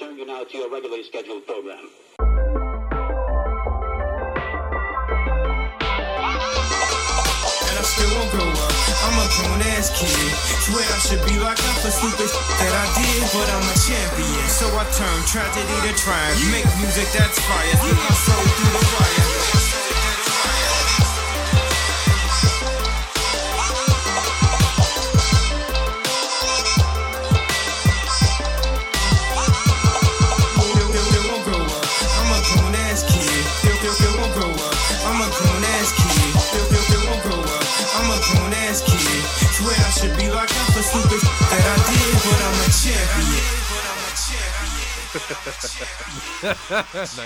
return you now to your regularly scheduled program. and I still won't grow up. I'm a grown ass kid. Swear I should be locked up for stupid that I did, but I'm a champion. So I turn tragedy to triumph. Make music that's fire. Put my soul through the wire. nice.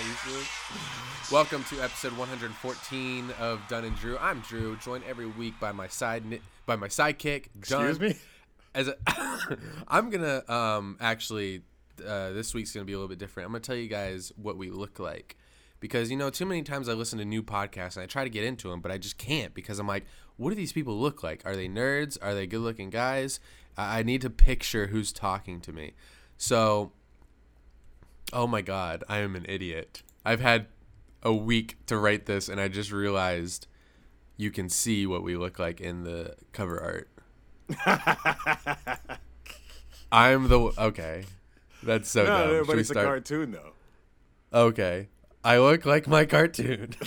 Welcome to episode 114 of Dunn and Drew. I'm Drew, joined every week by my side by my sidekick. Dunn. Excuse me? As a, I'm gonna um actually uh, this week's gonna be a little bit different. I'm gonna tell you guys what we look like because you know too many times I listen to new podcasts and I try to get into them, but I just can't because I'm like, what do these people look like? Are they nerds? Are they good-looking guys? I, I need to picture who's talking to me. So Oh my god, I am an idiot. I've had a week to write this and I just realized you can see what we look like in the cover art. I'm the okay. That's so No, dumb. no, but it's a cartoon though. Okay. I look like my cartoon.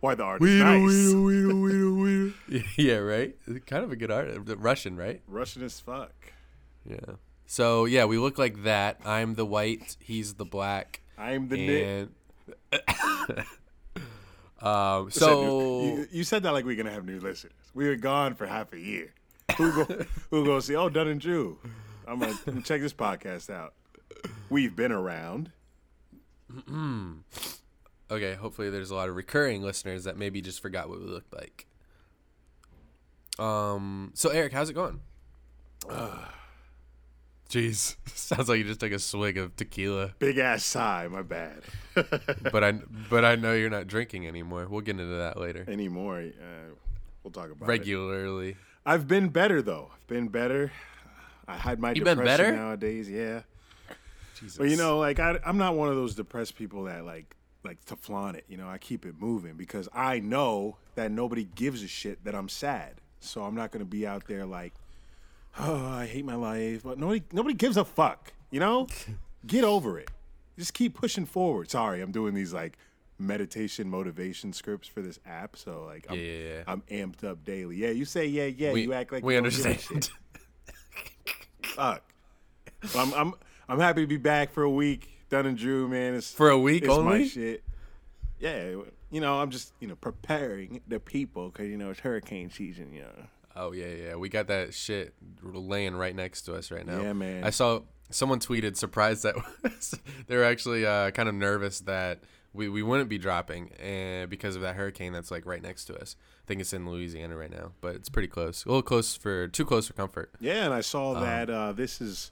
Why the art is nice. yeah, right? Kind of a good art. Russian, right? Russian as fuck. Yeah. So, yeah, we look like that. I'm the white, he's the black. I'm the and um, so you, you said that like we're gonna have new listeners. We were gone for half a year. Who go who go see? Oh, Dunn and Drew. I'm gonna, I'm gonna check this podcast out. We've been around. okay, hopefully there's a lot of recurring listeners that maybe just forgot what we looked like. Um, so Eric, how's it going? Jeez, sounds like you just took a swig of tequila, Big ass sigh. My bad. but I but I know you're not drinking anymore. We'll get into that later. Anymore. Uh, we'll talk about it. Regularly. I've been better though. I've been better. I hide my You been depression better? nowadays. Yeah. Jesus. But you know, like I, I'm not one of those depressed people that like like to flaunt it. You know, I keep it moving because I know that nobody gives a shit that I'm sad. So I'm not gonna be out there like, oh, I hate my life. But nobody nobody gives a fuck. You know, get over it. Just keep pushing forward. Sorry, I'm doing these like meditation motivation scripts for this app. So like, I'm, Yeah, yeah, yeah. I'm amped up daily. Yeah, you say yeah, yeah. we, you act like we you don't give a understand. Fuck. Well, I'm I'm I'm happy to be back for a week. Dunn and Drew, man. It's, For a week it's my shit. Yeah, you know, I'm just you know preparing the people because you know it's hurricane season. You know, Oh yeah, yeah. We got that shit laying right next to us right now. Yeah, man. I saw someone tweeted surprised that they were actually uh, kind of nervous that we, we wouldn't be dropping and because of that hurricane that's like right next to us. I think it's in Louisiana right now, but it's pretty close. A little close for too close for comfort. yeah, and I saw Um, that uh, this is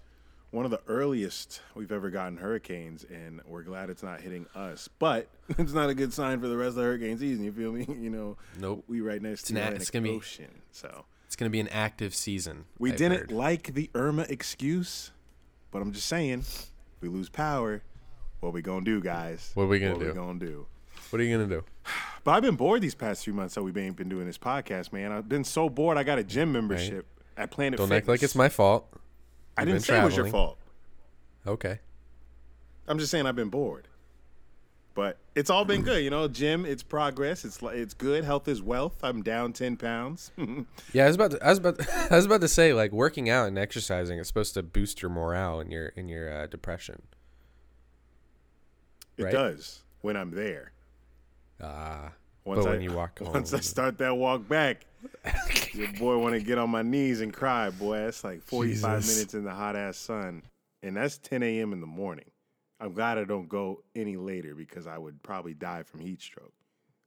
one of the earliest we've ever gotten hurricanes, and we're glad it's not hitting us. But it's not a good sign for the rest of the hurricane season. You feel me? You know, Nope. We right next to the a- Atlantic it's gonna be- Ocean, so. It's gonna be an active season. We I've didn't heard. like the Irma excuse, but I'm just saying, if we lose power, what we gonna do, guys? What we gonna what do? We gonna do? What are you gonna do? But I've been bored these past few months that we've been, been doing this podcast, man. I've been so bored. I got a gym membership at Planet Don't Fitness. act like it's my fault. I didn't say it was your fault. Okay. I'm just saying I've been bored. But it's all been good, you know. Gym, it's progress. It's it's good. Health is wealth. I'm down ten pounds. Yeah, I was about to, I was about I was about to say like working out and exercising is supposed to boost your morale and your in your uh, depression. it Right. does when I'm there. Ah, Once but I, when you walk home, Once I start that walk back, your boy want to get on my knees and cry, boy. That's like 45 Jesus. minutes in the hot ass sun. And that's 10 a.m. in the morning. I'm glad I don't go any later because I would probably die from heat stroke.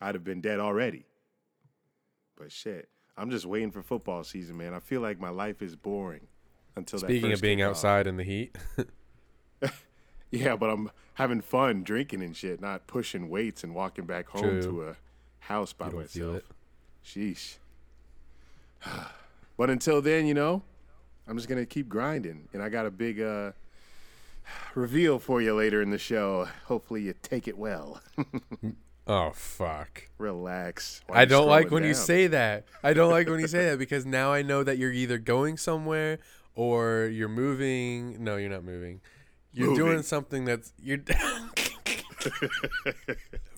I'd have been dead already. But shit, I'm just waiting for football season, man. I feel like my life is boring until that speaking of being outside in the heat, Yeah, but I'm having fun drinking and shit, not pushing weights and walking back home True. to a house by myself. Sheesh. but until then, you know, I'm just gonna keep grinding, and I got a big uh, reveal for you later in the show. Hopefully, you take it well. Oh fuck. Relax. Why I don't like when you say that. I don't like when you say that because now I know that you're either going somewhere or you're moving. No, you're not moving. You're doing something that's you're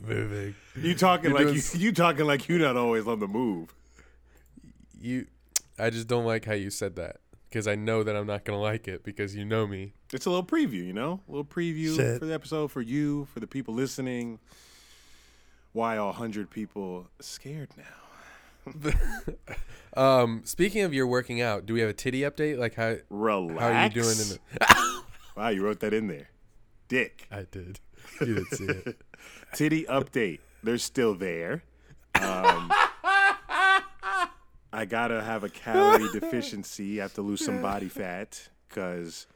moving. You talking You're like doing you, you talking like you're not always on the move. You I just don't like how you said that because I know that I'm not going to like it because you know me. It's a little preview, you know, a little preview Shit. for the episode for you, for the people listening. Why all hundred people scared now? Um speaking of your working out, do we have a titty update like how Relax. how are you doing in the Wow, you wrote that in there. Dick. I did. You didn't see it. Titty update. They're still there. Um, I gotta have a calorie deficiency. I have to lose some body fat because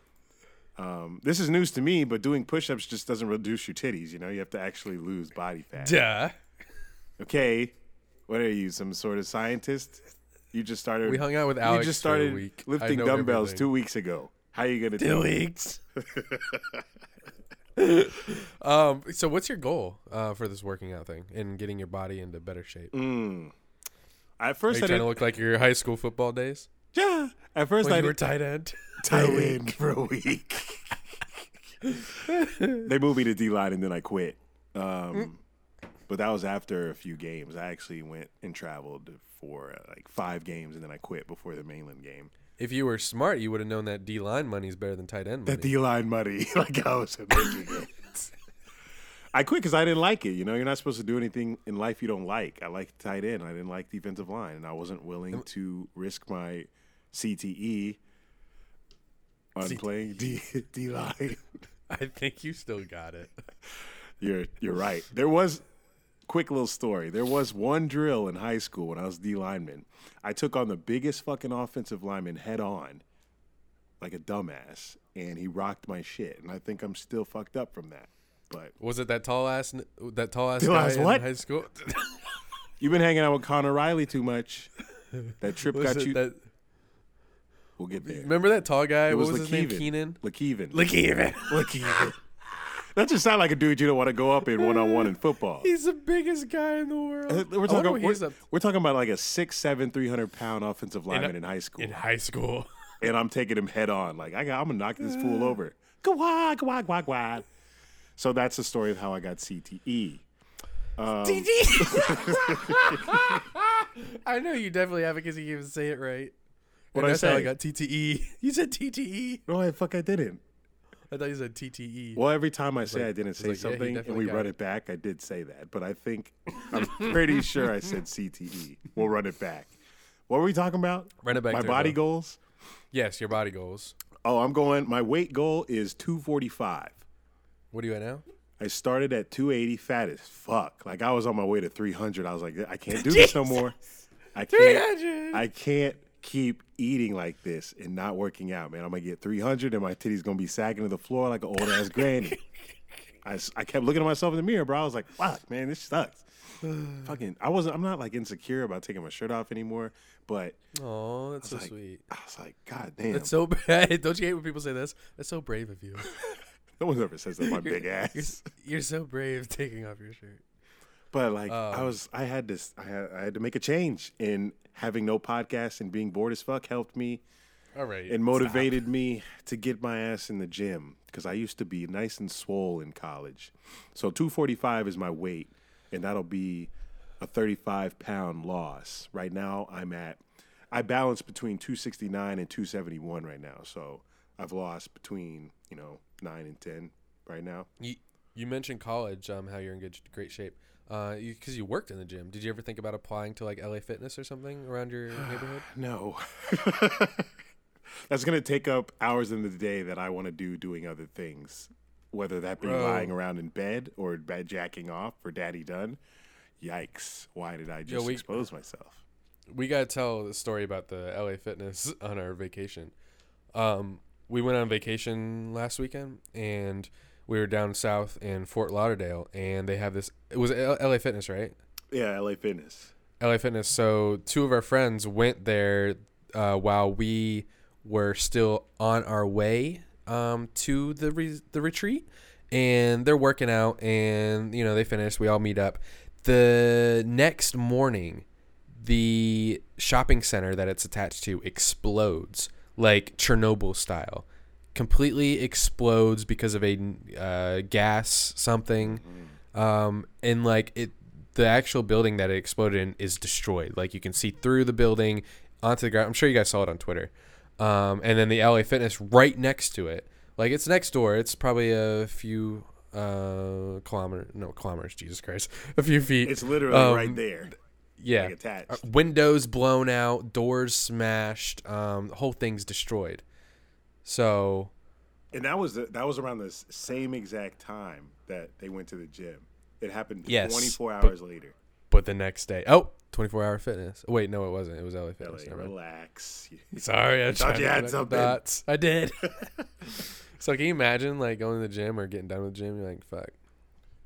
um, this is news to me. But doing push-ups just doesn't reduce your titties. You know, you have to actually lose body fat. Duh. Okay, what are you, some sort of scientist? You just started. We hung out with Alex You just started. Lifting dumbbells everything. two weeks ago. How are you gonna Two tell weeks. um. So, what's your goal uh, for this working out thing and getting your body into better shape? Mm. At Are first, you I trying didn't. look like your high school football days yeah. At first, when I you were tight end? tight end for a week. they moved me to D line and then I quit. Um, but that was after a few games. I actually went and traveled for uh, like five games and then I quit before the mainland game. If you were smart, you would have known that D line money is better than tight end money. That D line money, like I was making it. I quit because I didn't like it. You know, you're not supposed to do anything in life you don't like. I like tight end. I didn't like defensive line, and I wasn't willing to risk my CTE on playing D D line. I think you still got it. You're you're right. There was quick little story. There was one drill in high school when I was D lineman. I took on the biggest fucking offensive lineman head on, like a dumbass, and he rocked my shit. And I think I'm still fucked up from that. But Was it that tall ass? That tall ass guy in what? high school? you've been hanging out with Connor Riley too much. That trip Was got you. that, we'll get there. remember that tall guy? it what was, was his name? LaKeven. Keenan. LaKeven. Lakeven. LaKeven. That just sound like a dude you don't want to go up in one on one in football. He's the biggest guy in the world. Uh, We're talking, we're, we're talking about like a 6'7", 300 pound offensive lineman in, high school. in high school. and I'm taking him head on. Like I got, I'm gonna knock this fool over. Go on, go on, go on, go on. So that's the story of how I got CTE. Um, I know you definitely have it because you even say it right. What'd I that's how I got TTE. You said TTE. No, I fuck, I didn't. I thought you said TTE. Well, every time I say like- I didn't it's say like, yeah, he something and definitely we got run it. it back, I did say that. But I think I'm pretty sure I said CTE. We'll run it back. What were we talking about? Run it back, My body goals. Yes, your body goals. Oh, I'm going. My weight goal is 245. What are you at now? I started at 280, fat as fuck. Like I was on my way to 300. I was like, I can't do this no more. I can't. 300. I can't keep eating like this and not working out, man. I'm gonna get 300 and my titties gonna be sagging to the floor like an old ass granny. I, I kept looking at myself in the mirror, bro. I was like, fuck, man, this sucks. Fucking, I wasn't. I'm not like insecure about taking my shirt off anymore, but Oh, that's so like, sweet. I was like, God damn. That's so bad. Don't you hate when people say this? That's so brave of you. no one ever says that. My big You're, ass. you're so brave taking off your shirt. But like I Um, was, I had this, I had, I had to make a change, and having no podcast and being bored as fuck helped me All right. and motivated me to get my ass in the gym because I used to be nice and swole in college. So 245 is my weight, and that'll be a 35 pound loss. Right now, I'm at, I balance between 269 and 271 right now. So I've lost between you know nine and ten right now. You you mentioned college, um, how you're in good, great shape. Uh, because you, worked in the gym. Did you ever think about applying to like LA Fitness or something around your neighborhood? No. That's gonna take up hours in the day that I want to do doing other things, whether that be Bro. lying around in bed or bed jacking off for daddy done. Yikes! Why did I just we- expose myself? We gotta tell the story about the LA Fitness on our vacation. Um, we went on vacation last weekend, and we were down south in Fort Lauderdale, and they have this. It was LA Fitness, right? Yeah, LA Fitness. LA Fitness. So two of our friends went there uh, while we were still on our way um, to the re- the retreat, and they're working out, and you know they finished. We all meet up. The next morning, the shopping center that it's attached to explodes like Chernobyl style. Completely explodes because of a uh, gas something, um, and like it, the actual building that it exploded in is destroyed. Like you can see through the building onto the ground. I'm sure you guys saw it on Twitter. Um, and then the LA Fitness right next to it. Like it's next door. It's probably a few uh kilometers. No kilometers. Jesus Christ, a few feet. It's literally Um, right there. Yeah. like, attached. Uh, windows blown out, doors smashed. Um, the whole thing's destroyed. So And that was the, that was around the same exact time that they went to the gym. It happened Yes, 24 but- hours later. But the next day, oh, 24 hour fitness. Wait, no, it wasn't. It was LA Fitness. LA, relax. Sorry, I Thought you had something. dots. I did. so can you imagine like going to the gym or getting done with the gym? You're like, fuck.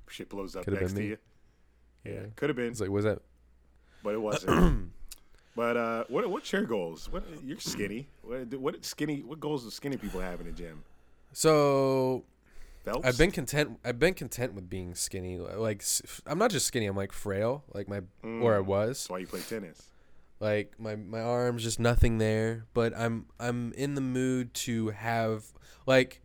Shit blows up Could've next to me. you. Yeah, could have been, It's like, was that? But it wasn't. but uh, what what's your goals? What you're skinny. What what skinny? What goals do skinny people have in the gym? So Phelps. I've been content. I've been content with being skinny. Like I'm not just skinny. I'm like frail. Like my or I was. That's why you play tennis. Like my my arms just nothing there. But I'm I'm in the mood to have like.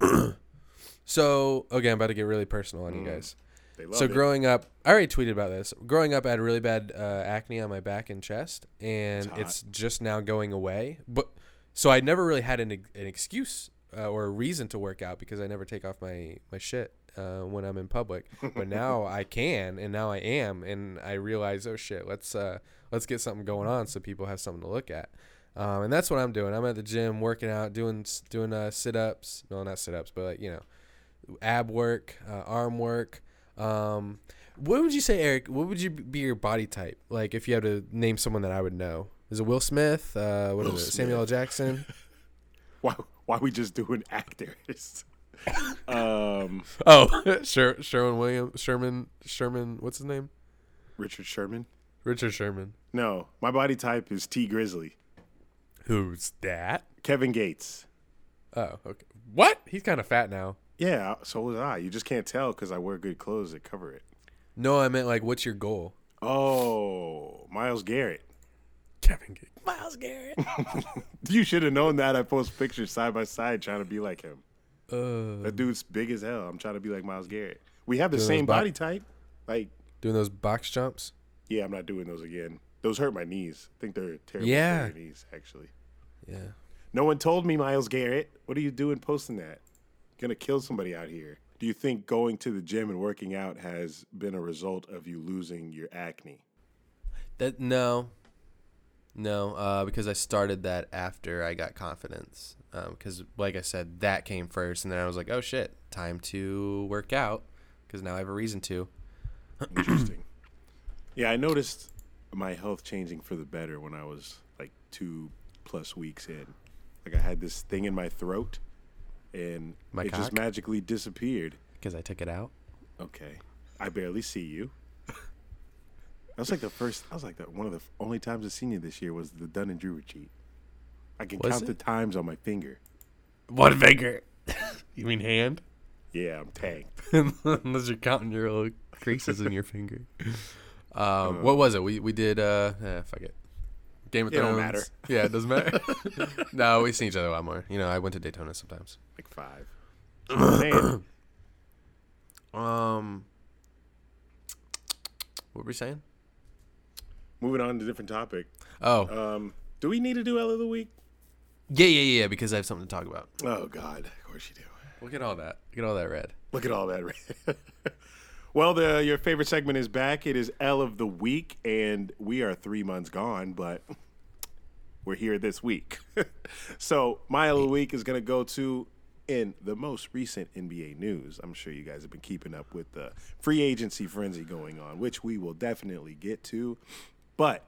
so okay, I'm about to get really personal on you guys. They love So it. growing up, I already tweeted about this. Growing up, I had really bad uh, acne on my back and chest, and hot. it's just now going away. But so I never really had an, an excuse uh, or a reason to work out because I never take off my my shit uh, when I'm in public. But now I can, and now I am, and I realize, oh shit, let's uh, let's get something going on so people have something to look at. Um, and that's what I'm doing. I'm at the gym working out, doing doing uh, sit ups. No, not sit ups, but like you know, ab work, uh, arm work. Um, what would you say, Eric? What would you be your body type? Like if you had to name someone that I would know, is it Will Smith? Uh, what is Will it? Samuel L. Jackson? Why why we just doing actors? um, oh, Sher- Sherwin Williams, Sherman, Sherman. What's his name? Richard Sherman. Richard Sherman. No, my body type is Tee Grizzley. Who's that? Kevin Gates. Oh, okay. What? He's kind of fat now. Yeah, so was I. You just can't tell because I wear good clothes that cover it. No, I meant like, what's your goal? Oh, Myles Garrett. Kevin G. Myles Garrett. You should have known that. I post pictures side by side trying to be like him. uh, That dude's big as hell. I'm trying to be like Myles Garrett. We have the same bo- body type. Like, doing those box jumps. yeah, I'm not doing those again. Those hurt my knees. I think they're terrible Yeah. for your knees, actually. Yeah. No one told me, Myles Garrett. What are you doing posting that? Gonna kill somebody out here. Do you think going to the gym and working out has been a result of you losing your acne? That no, no, uh, because I started that after I got confidence. Because, like I said, that came first, and then I was like, "Oh shit, time to work out." Because now I have a reason to. Interesting. yeah, I noticed my health changing for the better when I was like two plus weeks in. Like I had this thing in my throat, and My it just magically disappeared. Because I took it out. Okay, I barely see you. That was like the first. I was like that. One of the only times I've seen you this year was the Dunn and Drew retreat. I can Was count the times on my finger. One finger? you mean hand? Yeah, I'm tanked. Unless you're counting your little creases in your finger. Um, what was it? We we did. Uh, eh, fuck it. Game of It Thrones. don't matter. Yeah, it doesn't matter. no, we see each other a lot more. You know, I went to Daytona sometimes. Like five. Um, what were we saying? moving on to a different topic. Oh, Um, do we need to do L of the week? yeah, yeah, yeah. Yeah, because I have something to talk about. Oh God, of course you do. Look at all that. Look at all that red. Look at all that. well, the your favorite segment is back. It is L of the week, and we are three months gone, but we're here this week. so my L of the week is going to go to in the most recent NBA news. I'm sure you guys have been keeping up with the free agency frenzy going on, which we will definitely get to. But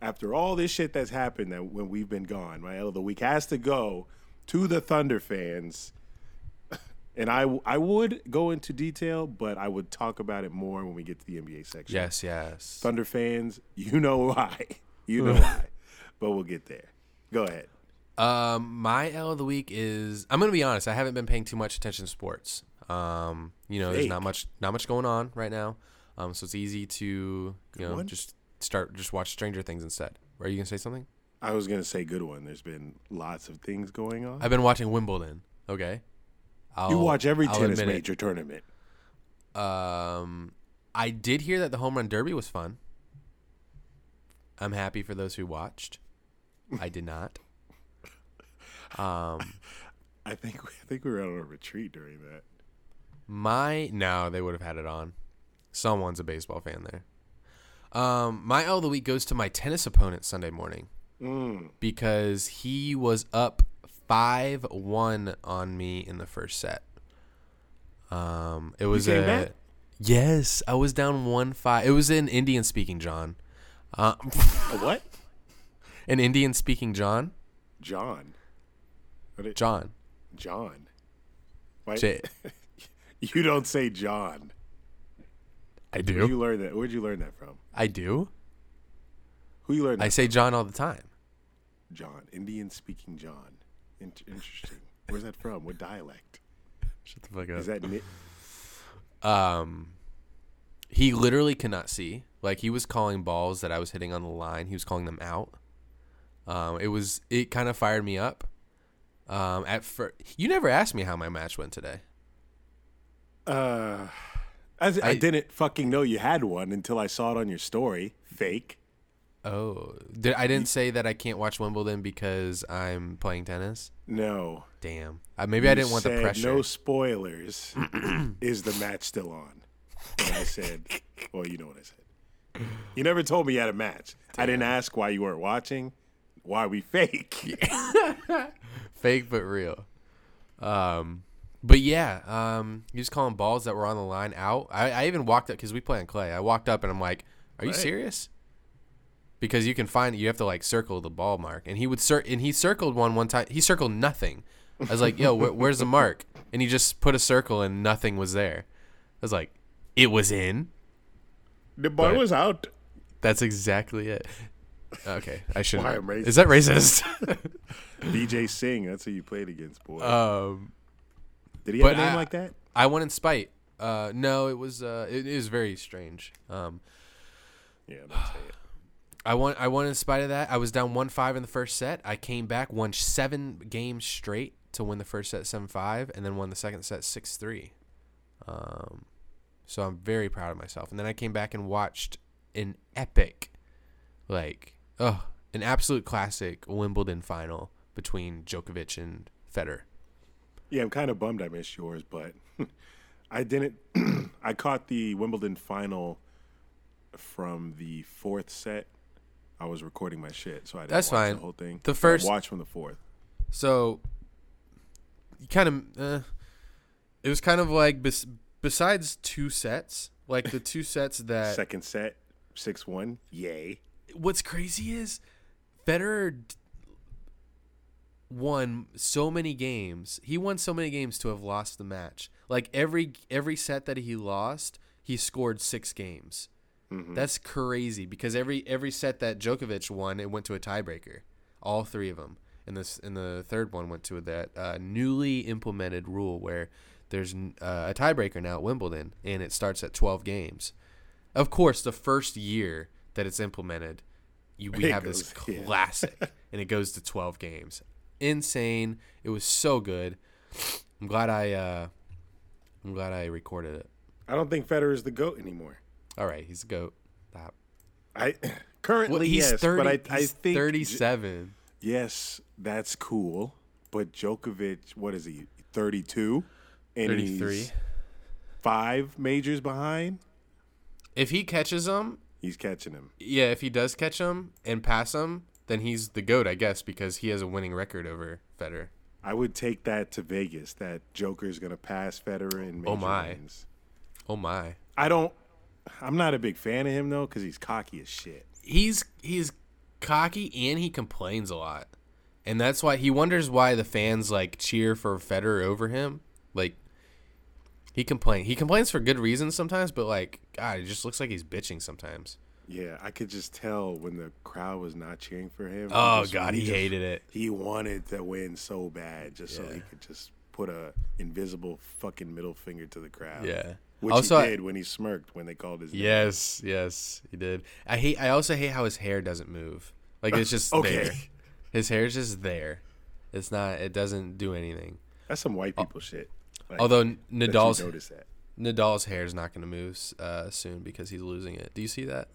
after all this shit that's happened that when we've been gone, my L of the week has to go to the Thunder fans. And I I would go into detail, but I would talk about it more when we get to the NBA section. Yes, yes. Thunder fans, you know why. You know why. But we'll get there. Go ahead. Um, my L of the week is I'm gonna be honest. I haven't been paying too much attention to sports. Um, you know, there's not much not much going on right now. Um, so it's easy to you know one. just start just watch Stranger Things instead. Are you gonna say something? I was gonna say good one. There's been lots of things going on. I've been watching Wimbledon. Okay. I'll, you watch every I'll tennis admit it. major tournament. Um, I did hear that the home run derby was fun. I'm happy for those who watched. I did not. Um, I think I think we were on a retreat during that. my no, they would have had it on. Someone's a baseball fan there. Um, my L of the week goes to my tennis opponent Sunday morning Mm. because he was up five one on me in the first set. Um, it was a back? yes, I was down one five. It was an Indian speaking John, uh, what? an Indian speaking John, John. What it, John. John. Why, J- you don't say John. I Where'd do. you learn that? Where'd you learn that from? I do. Who you learned that I say John all the time. John. Indian speaking John. In- interesting. Where's that from? What dialect? Shut the fuck up. Is that ni- um he literally cannot see like he was calling balls that i was hitting on the line he was calling them out um it was it kind of fired me up um at first you never asked me how my match went today uh I, I, I- didn't fucking know you had one until I saw it on your story. Fake. Oh did, i didn't say that i can't watch wimbledon because i'm playing tennis No. damn uh, maybe i didn't want the pressure No spoilers. is the match still on? And I said, well, you know what I said. You never told me you had a match. I didn't ask why you weren't watching. Why we fake? fake but real. Um, but yeah, um, he was calling balls that were on the line out. I, I even walked up because we play on clay. I walked up and I'm like, "Are you Right. serious?" Because you can find you have to like circle the ball mark, and he would cir- and he circled one one time. He circled nothing. I was like, "Yo, wh- where's the mark?" And he just put a circle and nothing was there. I was like, "It was in." The ball But- was out. That's exactly it. Okay, I shouldn't. Why I'm racist. Is that racist? BJ Singh, that's who you played against, boy. um, Did he have a name I- like that? I won in spite. Uh, no, it was uh, it is very strange. Um, Yeah, it. I won. I won in spite of that. I was down one five in the first set. I came back, won seven games straight to win the first set seven five, and then won the second set six three. Um, so I'm very proud of myself. And then I came back and watched an epic, like, oh, an absolute classic Wimbledon final between Djokovic and Federer. Yeah, I'm kind of bummed I missed yours, but I didn't. I caught the Wimbledon final from the fourth set. I was recording my shit, so I didn't That's watch fine. the whole thing. The I first- watched from the fourth. So, you kind of, uh, it was kind of like bes- besides two sets, like the two sets that. Second set, six one. Yay! What's crazy is Federer d- won so many games. He won so many games to have lost the match. Like every every set that he lost, he scored six games. That's crazy because every every set that Djokovic won, it went to a tiebreaker. All three of them. And this and the third one went to that uh, newly implemented rule where there's uh, a tiebreaker now at Wimbledon, and it starts at 12 games. Of course, the first year that it's implemented, you, we It have this goes- yeah. classic, and it goes to 12 games. Insane! It was so good. I'm glad I uh, I'm glad I recorded it. I don't think Federer is the goat anymore. All right, he's a goat. Stop. I currently Well, he's yes, 30. but I, I think 37. yes, that's cool. But Djokovic, what is he? Thirty two, and 33. he's five majors behind. If he catches him, He's catching him. yeah, if he does catch him and pass him, then he's the goat, I guess, because he has a winning record over Federer. I would take that to Vegas. That Joker is gonna pass Federer in major Oh, my. wins. Oh my. I don't. I'm not a big fan of him though, because he's cocky as shit. He's he's cocky and he complains a lot. And that's why he wonders why the fans like cheer for Federer over him. Like he complains. He complains for good reasons sometimes, but like God, it just looks like he's bitching sometimes. Yeah, I could just tell when the crowd was not cheering for him. Oh just- God, he just- hated it. He wanted to win so bad, just so he could just put a invisible fucking middle finger to the crowd. Yeah. Which Also, he did when he smirked when they called his name. Yes, yes, he did. I hate. I also hate how his hair doesn't move. Like it's just Okay. there. His hair is just there. It's not. It doesn't do anything. That's some white people shit. Like, Although Nadal's that. Nadal's hair is not going to move uh, soon because he's losing it. Do you see that?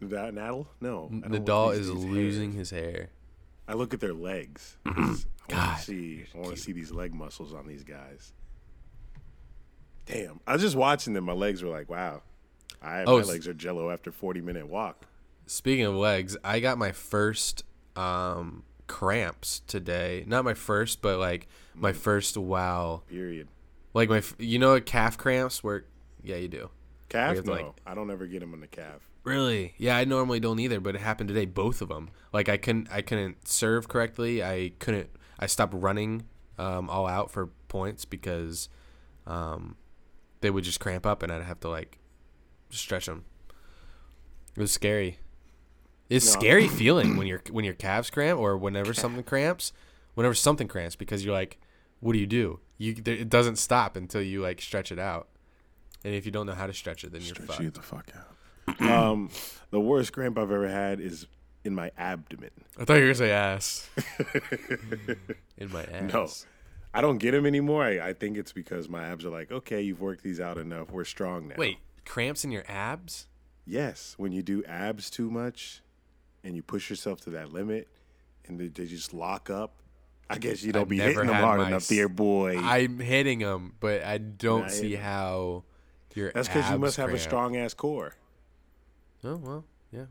That Nadal? No. I don't look Nadal is losing hairs. his hair. I look at their legs. I want to see. I want to see these leg muscles on these guys. Damn! I was just watching them. My legs were like, wow. I Oh, my legs are jello after forty minute walk. Speaking of legs, I got my first um, cramps today. Not my first, but like my first wow. Period. Like my, you know, calf cramps where, yeah, you do. Calf? it's No, like- I don't ever get them in the calf. Really? Yeah, I normally don't either, but it happened today. Both of them. Like I couldn't, I couldn't serve correctly. I couldn't. I stopped running um, all out for points because um, they would just cramp up, and I'd have to like stretch them. It was scary. It's No. scary feeling when your when your calves cramp or whenever something cramps, whenever something cramps because you're like, what do you do? You there, it doesn't stop until you like stretch it out, and if you don't know how to stretch it, then you're Stretch fucked. you the fuck out. um, the worst cramp I've ever had is in my abdomen. I thought you were gonna say ass. In my ass. No, I don't get them anymore. I, I think it's because my abs are like, okay, you've worked these out enough. We're strong now. Wait, cramps in your abs? Yes, when you do abs too much and you push yourself to that limit and they, they just lock up. I guess you don't I've be hitting them hard my enough dear boy. I'm hitting them, but I don't Not see how your That's because you must have a strong ass core. Oh well, yeah.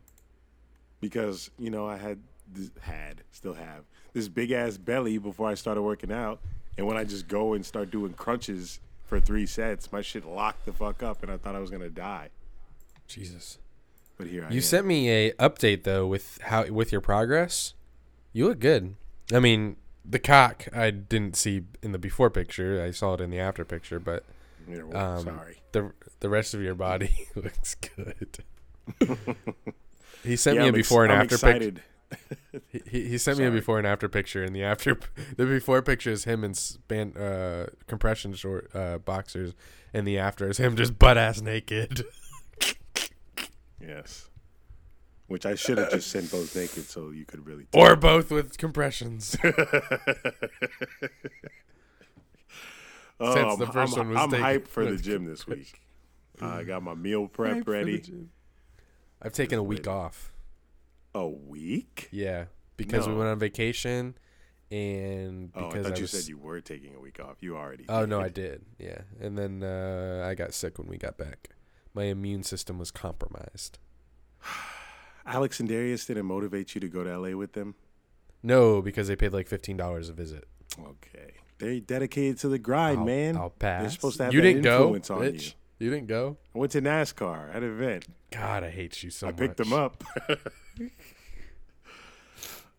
Because you know I had this, had still have this big ass belly before I started working out, and when I just go and start doing crunches for three sets, my shit locked the fuck up, and I thought I was gonna die. Jesus. But here I am. You am. sent me a update though with how with your progress. You look good. I mean, the cock I didn't see in the before picture. I saw it in the after picture, but Yeah, well, um, sorry. the the rest of your body looks good. he sent Yeah, me a I'm ex- before and I'm after picture. Excited. He, he he sent me a before and after picture, and the after the before picture is him in span uh, compression short uh, boxers, and the after is him just butt ass naked. Yes. Which I should have just sent both naked so you could really. or both with compressions. Oh, since I'm, the first I'm, one was I'm taken hyped for the gym this week. I got my meal prep ready. I've taken a week waiting. off. A week? Yeah, because we went on vacation, and Oh, I because thought I, you was. said you were taking a week off. You already. oh no. I did. Yeah, and then uh, I got sick when we got back. My immune system was compromised. Alex and Darius didn't motivate you to go to LA with them. No, because they paid like fifteen dollars a visit. Okay, they dedicated to the grind, I'll, man. I'll pass. They're supposed to have you didn't go, on bitch. you. You didn't go. I went to NASCAR at an event. God, I hate you so I much. I picked them up.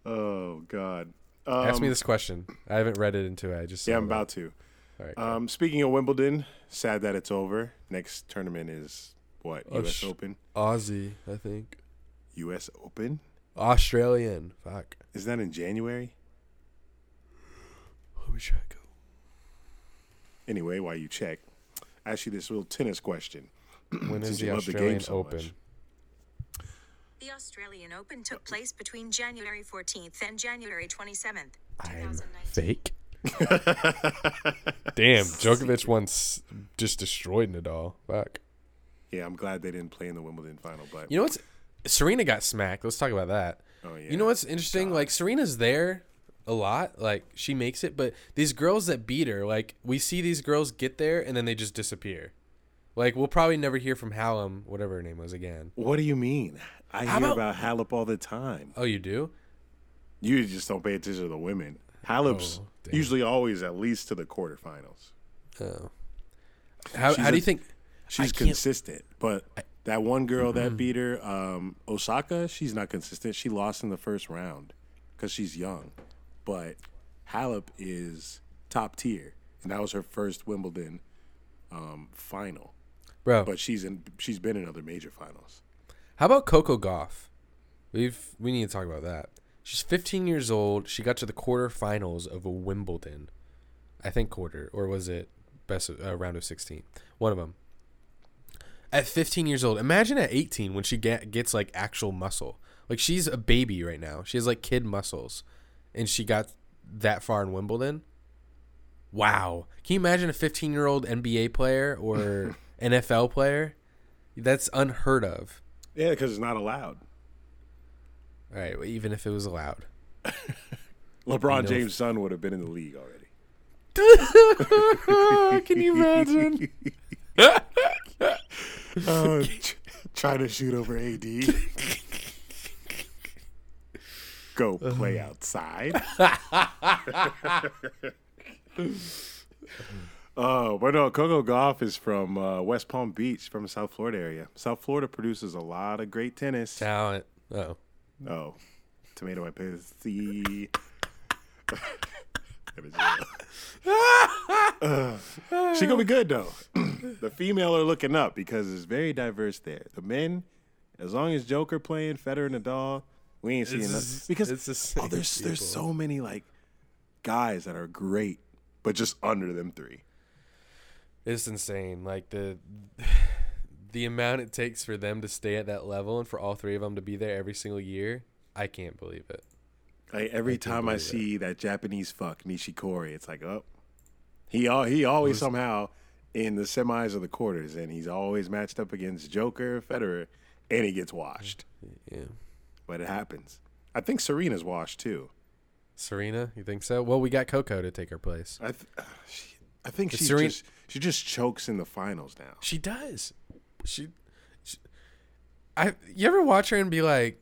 oh God. Um, Ask me this question. I haven't read it into it. I just Yeah, I'm it. about to. All right. Um, speaking of Wimbledon, sad that it's over. Next tournament is what? Oh, U.S. Open. Aussie, I think. U.S. Open. Australian. Fuck. Is that in January? Let me check. Anyway, while you check, ask you this little tennis question. When is the you the game Australian so Open? much. The Australian Open took place between January 14th and January 27th, I'm 2019. fake. Damn, Djokovic once just destroyed Nadal. Fuck. Yeah, I'm glad they didn't play in the Wimbledon final, but You know what's? Serena got smacked. Let's talk about that. oh yeah, You know what's interesting? Like Serena's there a lot. Like she makes it, but these girls that beat her, like we see these girls get there and then they just disappear. Like we'll probably never hear from Hallam, whatever her name was again. What do you mean? I How hear about- about Halep all the time. Oh, you do? You just don't pay attention to the women. Halep's Oh, usually always at least to the quarterfinals. Oh. How, how do you think? She's consistent, but that one girl that beat her, um, Osaka, she's not consistent. She lost in the first round because she's young. But Halep is top tier, and that was her first Wimbledon um, final. Bro, But she's in. She's been in other major finals. How about Coco Gauff? We've we need to talk about that. She's 15 years old. She got to the quarterfinals of a Wimbledon, I think quarter or was it best of, uh, round of 16? One of them. At 15 years old, imagine at 18 when she get, gets like actual muscle. Like she's a baby right now. She has like kid muscles, and she got that far in Wimbledon. Wow! Can you imagine a 15 year old NBA player or NFL player? That's unheard of. Yeah, because it's not allowed. All right, well, even if it was allowed. LeBron James' son would have been in the league already. Can you imagine? Uh, trying to shoot over AD. Go play outside. Oh, but no, Coco Gauff is from uh, West Palm Beach, from the South Florida area. South Florida produces a lot of great tennis. Talent. Oh, Oh, tomato and pussy. Uh, she gonna be good though. the female are looking up because it's very diverse there. The men, as long as Joker playing Federer and Nadal, we ain't seeing just- because it's the oh, there's there's so many like guys that are great, but just under them three. It's insane. Like the the amount it takes for them to stay at that level and for all three of them to be there every single year. I can't believe it. Like every can't time I believe it. see that Japanese fuck Nishikori, it's like, oh, he al- he always somehow in the semis or the quarters, and he's always matched up against Joker, Federer, and he gets washed. Yeah. But it happens. I think Serena's washed too. Serena, you think so? Well, we got Coco to take her place. I th- uh, she, I think But she Serena- just she just chokes in the finals now. She does. She, she I you ever watch her and be like,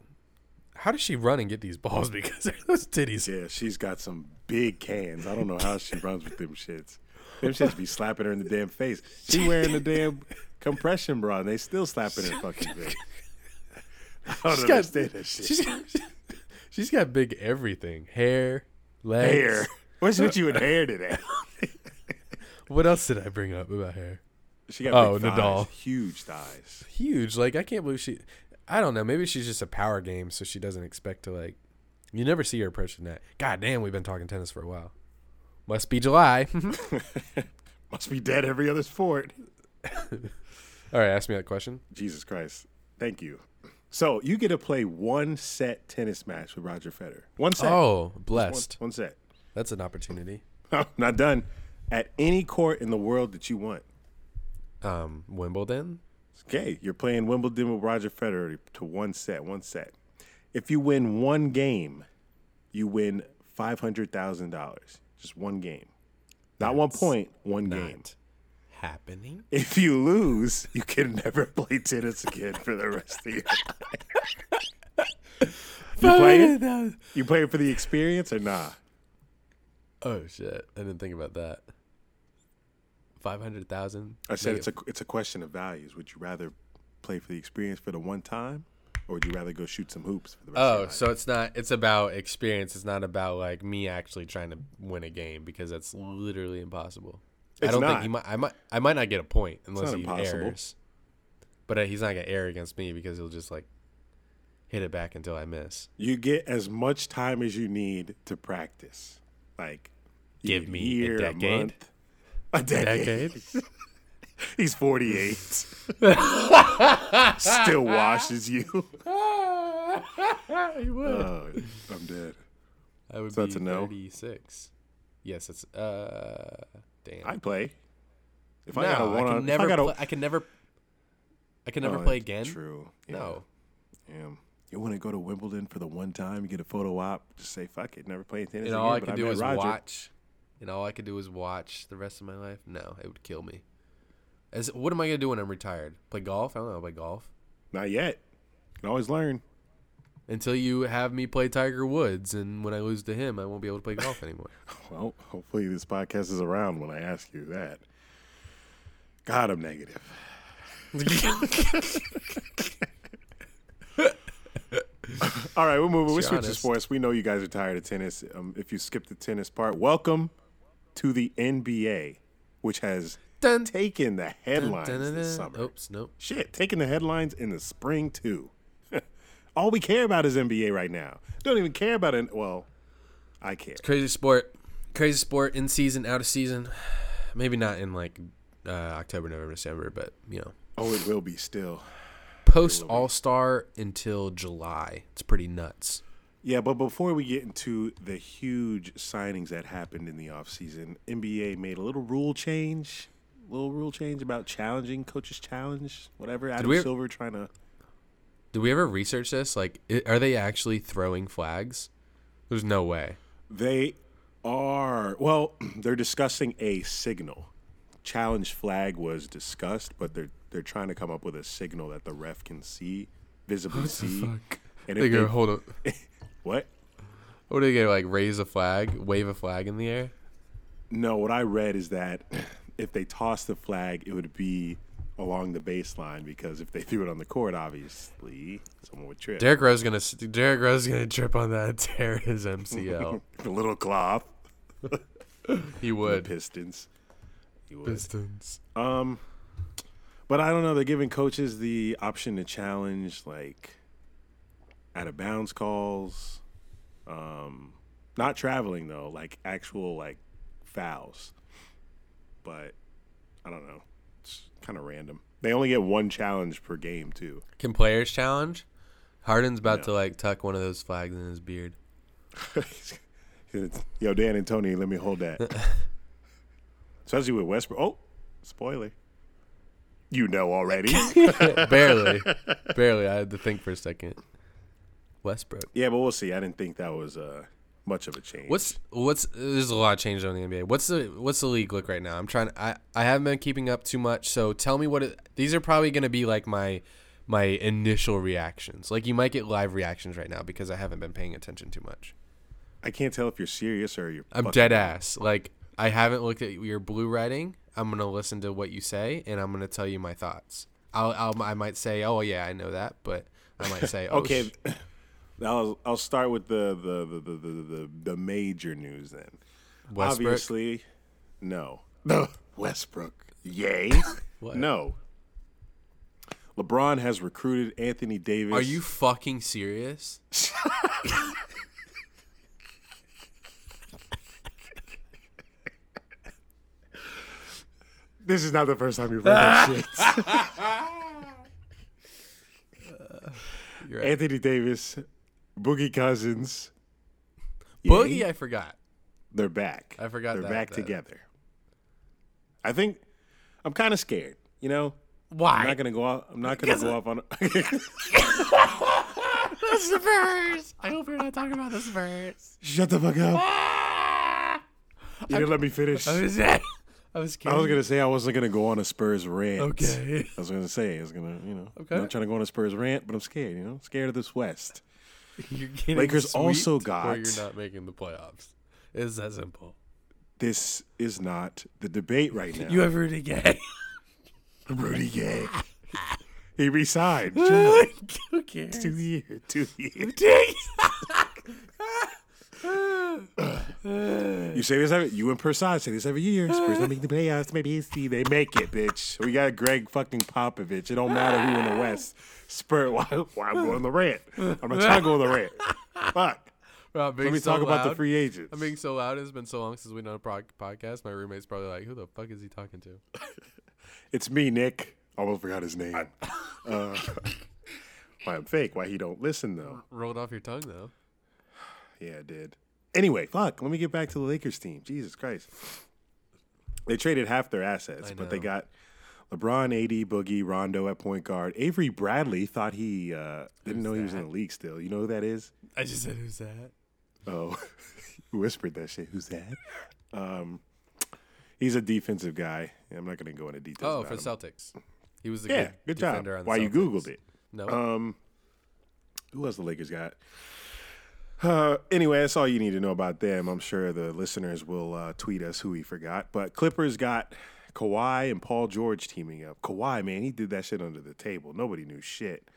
how does she run and get these balls? Because those titties. Yeah, she's got some big cans. I don't know how she runs with them shits. Them shits be slapping her in the damn face. She wearing the damn compression bra, and they still slapping her fucking face. I don't She's got- understand that shit. She's got, she's got big everything. Hair, legs. hair. What's with you and hair today? What else did I bring up about her? She got Oh, big thighs, Nadal. huge thighs. Huge. Like I can't believe she. I don't know. Maybe she's just a power game, so she doesn't expect to like. You never see her approaching that. God damn, we've been talking tennis for a while. Must be July. Must be dead every other sport. All right, ask me that question. Jesus Christ. Thank you. So you get to play one set tennis match with Roger Federer. One set. Oh, blessed. one set. That's an opportunity. Not done. At any court in the world that you want. Um, Wimbledon. Okay, you're playing Wimbledon with Roger Federer to one set, one set. If you win one game, you win five hundred thousand dollars. Just one game, not one point, one game. Happening. If you lose, you can never play tennis again for the rest of your life. you playing? You playing for the experience or nah? Oh shit! I didn't think about that. Five hundred thousand. I said it's a it's a question of values. Would you rather play for the experience for the one time, or would you rather go shoot some hoops for the rest of Oh, your life? so it's not. It's about experience. It's not about like me actually trying to win a game because that's literally impossible. I don't not. think he might. I might. I might not get a point unless he impossible. errs. But uh, he's not gonna err against me because he'll just like hit it back until I miss. you get as much time as you need to practice. Like Give me a year, decade? month. A decade. Decade. He's forty eight. Still washes you. he would. Oh, I'm dead. I would so be that's a no? thirty-six. Yes, it's uh. Damn. I play. If I no, got a one I on, can never. I play, I can never. I can never Oh, play again. True. Yeah. No. Damn. You want to go to Wimbledon for the one time, you get a photo op, just say fuck it, never play tennis And again. all I could do is Roger. watch. And all I could do is watch the rest of my life. No, it would kill me. As what am I gonna do when I'm retired? Play golf? I don't know. Play golf Not yet. You can always learn. until you have me play Tiger Woods, and when I lose to him, I won't be able to play golf anymore. Well, hopefully this podcast is around when I ask you that. God, I'm negative. All right, we're moving. We're Be switching honest. sports. We know you guys are tired of tennis. Um, if you skip the tennis part, welcome to the NBA, which has Dun, taken the headlines dun, dun, this summer. Oops, nope. Shit, taking the headlines in the spring too. All we care about is NBA right now. Don't even care about it. Well, I care. Crazy sport. Crazy sport in season, out of season. Maybe not in like uh, October, November, December, but you know, Oh, it will be still. post All Star until July. It's pretty nuts. Yeah, but before we get into the huge signings that happened in the offseason, NBA made a little rule change. Little rule change about challenging coaches challenge, whatever. Adam we- Silver trying to Did we ever research this? Like, are they actually throwing flags? There's no way. They are well. They're discussing a signal. Challenge flag was discussed, but they're they're trying to come up with a signal that the ref can see, visibly see. And They go hold up. what? What are they gonna like? Raise a flag, wave a flag in the air? No, what I read is that if they toss the flag, it would be along the baseline because if they threw it on the court, obviously someone would trip. Derrick Rose gonna Derrick Rose gonna trip on that, and tear his MCL. the little cloth, he would. Pistons. He would. Pistons. Um, but I don't know. They're giving coaches the option to challenge like out of bounds calls. Um, not traveling though, like actual like fouls. But I don't know. It's kind of random. They only get one challenge per game too. Can players challenge? Harden's about No. to like tuck one of those flags in his beard. Yo, D'Antoni, let me hold that. Especially with Westbrook. Oh, spoiler. You know already. barely, barely. I had to think for a second. Westbrook. yeah, but we'll see. I didn't think that was uh, much of a change. What's what's there's a lot of changes on the NBA. What's the what's the league look right now? I'm trying. I I haven't been keeping up too much. So tell me what it, these are probably going to be like my my initial reactions. Like you might get live reactions right now because I haven't been paying attention too much. I can't tell if you're serious or you're. I'm dead ass. Like I haven't looked at your blue writing. I'm gonna listen to what you say and I'm gonna tell you my thoughts. I'll, I'll I might say, oh yeah, I know that, but I might say, oh, Okay, sh- I'll I'll start with the the the the, the, the, major news then. Westbrook? Obviously, no. Westbrook. Yay. What? No. LeBron has recruited Anthony Davis. Are you fucking serious? This is not the first time you've heard that shit. Uh, you're right. Anthony Davis, Boogie Cousins. Boogie, I forgot. They're back. I forgot They're that- back that. together. I think I'm kind of scared. You know, Why? I'm not gonna go off. I'm not gonna go off on. the Spurs. I hope you're not talking about the Spurs. Shut the fuck up. Ah! You didn't let me finish. I was, I was I was gonna say I wasn't gonna go on a Spurs rant. Okay. I was gonna say I was gonna, you know, Okay. I'm not trying to go on a Spurs rant, but I'm scared. You know, scared of this West. You're getting Lakers also got- Or you're not making the playoffs. It's that simple. This is not the debate right now. You have Rudy Gay. Rudy Gay. he resigned. Who cares? two years. Two years. You say this every you and Persad say this every year. Spurs don't make the playoffs. Maybe see they make it, bitch. We got Gregg fucking Popovich. It don't matter who in the West. Spur. Why? Why I'm going on the rant? I'm not trying to go on the rant. Fuck. Rob, Let me so talk about the free agents. I'm being so loud. It's been so long since we done a pro- podcast. My roommate's probably like, "Who the fuck is he talking to?" It's me, Nick. Almost forgot his name. Uh, why I'm fake? Why he don't listen though? Rolled off your tongue though. Yeah, it did. Anyway, fuck. Let me get back to the Lakers team. Jesus Christ. They traded half their assets, but they got LeBron, AD, Boogie, Rondo at point guard. Avery Bradley thought he uh, didn't know he was in the league still. You know who that is? I just said, "Who's that?" Oh, whispered that shit. Who's that? Um, he's a defensive guy. I'm not going to go into details. Oh, for him. Celtics. He was the Yeah, good, good job. defender on the Why you Googled it. No. Um, who else the Lakers got? Uh, anyway, that's all you need to know about them. I'm sure the listeners will uh, tweet us who we forgot. But Clippers got Kawhi and Paul George teaming up. Kawhi, man, he did that shit under the table. Nobody knew shit.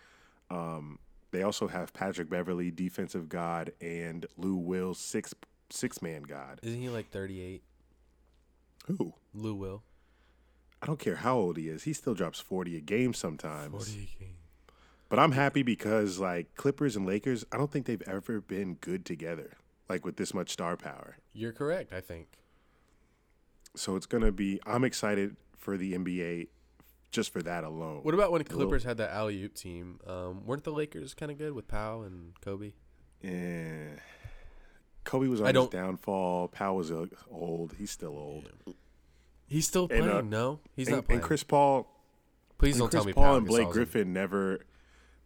Um, they also have Patrick Beverley, defensive god, and Lou Will, six six man god. Isn't he like 38? Who? Lou Will. I don't care how old he is. He still drops 40 a game sometimes. 40 game. But I'm happy because like Clippers and Lakers, I don't think they've ever been good together, like with this much star power. You're correct. I think. So it's gonna be. I'm excited for the NBA, just for that alone. What about when little- Clippers had that alley oop team? Um, weren't the Lakers kind of good with Powell and Kobe? Eh. Kobe was on I his don't- downfall. Powell was uh, old. He's still old. He's still And, playing. uh, no, he's and, not playing. and Chris Paul, Please don't Chris tell me Paul Pau and Blake Griffin never,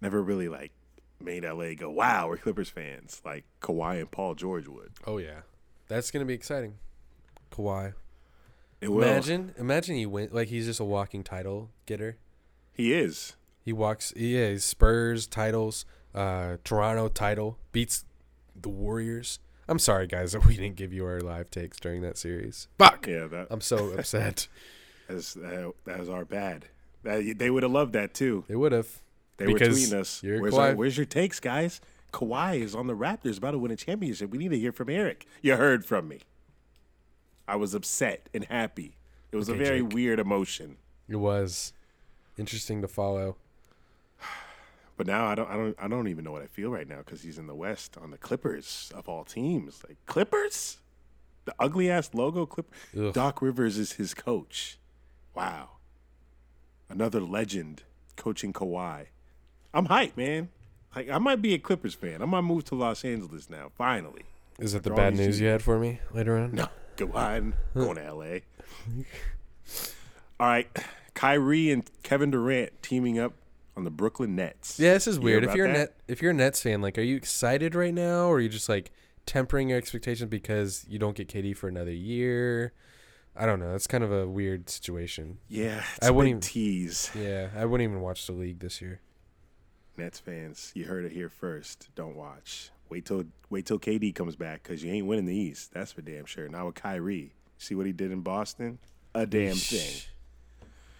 never really like made LA go, "Wow, we're Clippers fans," like Kawhi and Paul George would. Oh yeah, that's gonna be exciting. Kawhi. It will. Imagine, imagine he went like he's just a walking title getter. he is. He walks. Yeah, he's Spurs titles, uh, Toronto title, beats the Warriors. I'm sorry, guys, that we didn't give you our live takes during that series. Fuck. Yeah, that I'm so upset. is that, that was our bad. That, they would have loved that too. They would have. They were tweeting us. Where's, our, where's your takes, guys? Kawhi is on the Raptors, about to win a championship. We need to hear from Eric. You heard from me. I was upset and happy. It was Okay, a very Jake. weird emotion. It was interesting to follow. But now I don't, I don't, I don't even know what I feel right now because he's in the West on the Clippers of all teams. Like Clippers, the ugly ass logo. Clip. Ugh. Doc Rivers is his coach. Wow, another legend coaching Kawhi. I'm hyped, man. Like I might be a Clippers fan. I might move to Los Angeles now. Finally. Is that the bad news you had for me later on? No, go on. Going to LA. All right, Kyrie and Kevin Durant teaming up on the Brooklyn Nets. Yeah, this is You weird. If you're a net, if you're a Nets fan, like, are you excited right now, or are you just like tempering your expectations because you don't get KD for another year? I don't know. It's kind of a weird situation. Yeah, it's I a wouldn't even- tease. Yeah, I wouldn't even watch the league this year. Nets fans, you heard it here first. Don't watch. Wait till wait till KD comes back because you ain't winning the East. That's for damn sure. Now with Kyrie, see what he did in Boston? A damn thing.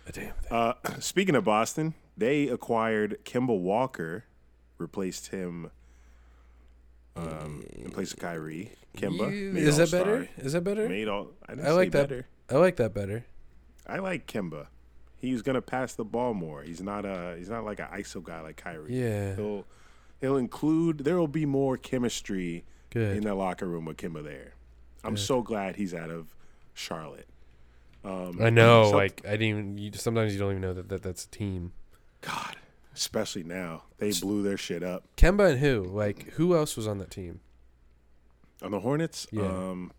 A damn thing. Uh, speaking of Boston, they acquired Kemba Walker, replaced him um, in place of Kyrie. Kemba You- is that better? Is that better? Made all. I, I like that. Better. I like that better. I like Kemba. He's gonna pass the ball more. He's not a. He's not like an ISO guy like Kyrie. Yeah. He'll he'll include. There will be more chemistry Good. in that locker room with Kemba there. I'm so glad he's out of Charlotte. Um, I know. so- like I didn't. Even, you, sometimes you don't even know that, that that's a team. God, especially now they blew their shit up Kemba and who? Like who else was on that team? on the Hornets. Yeah. Um,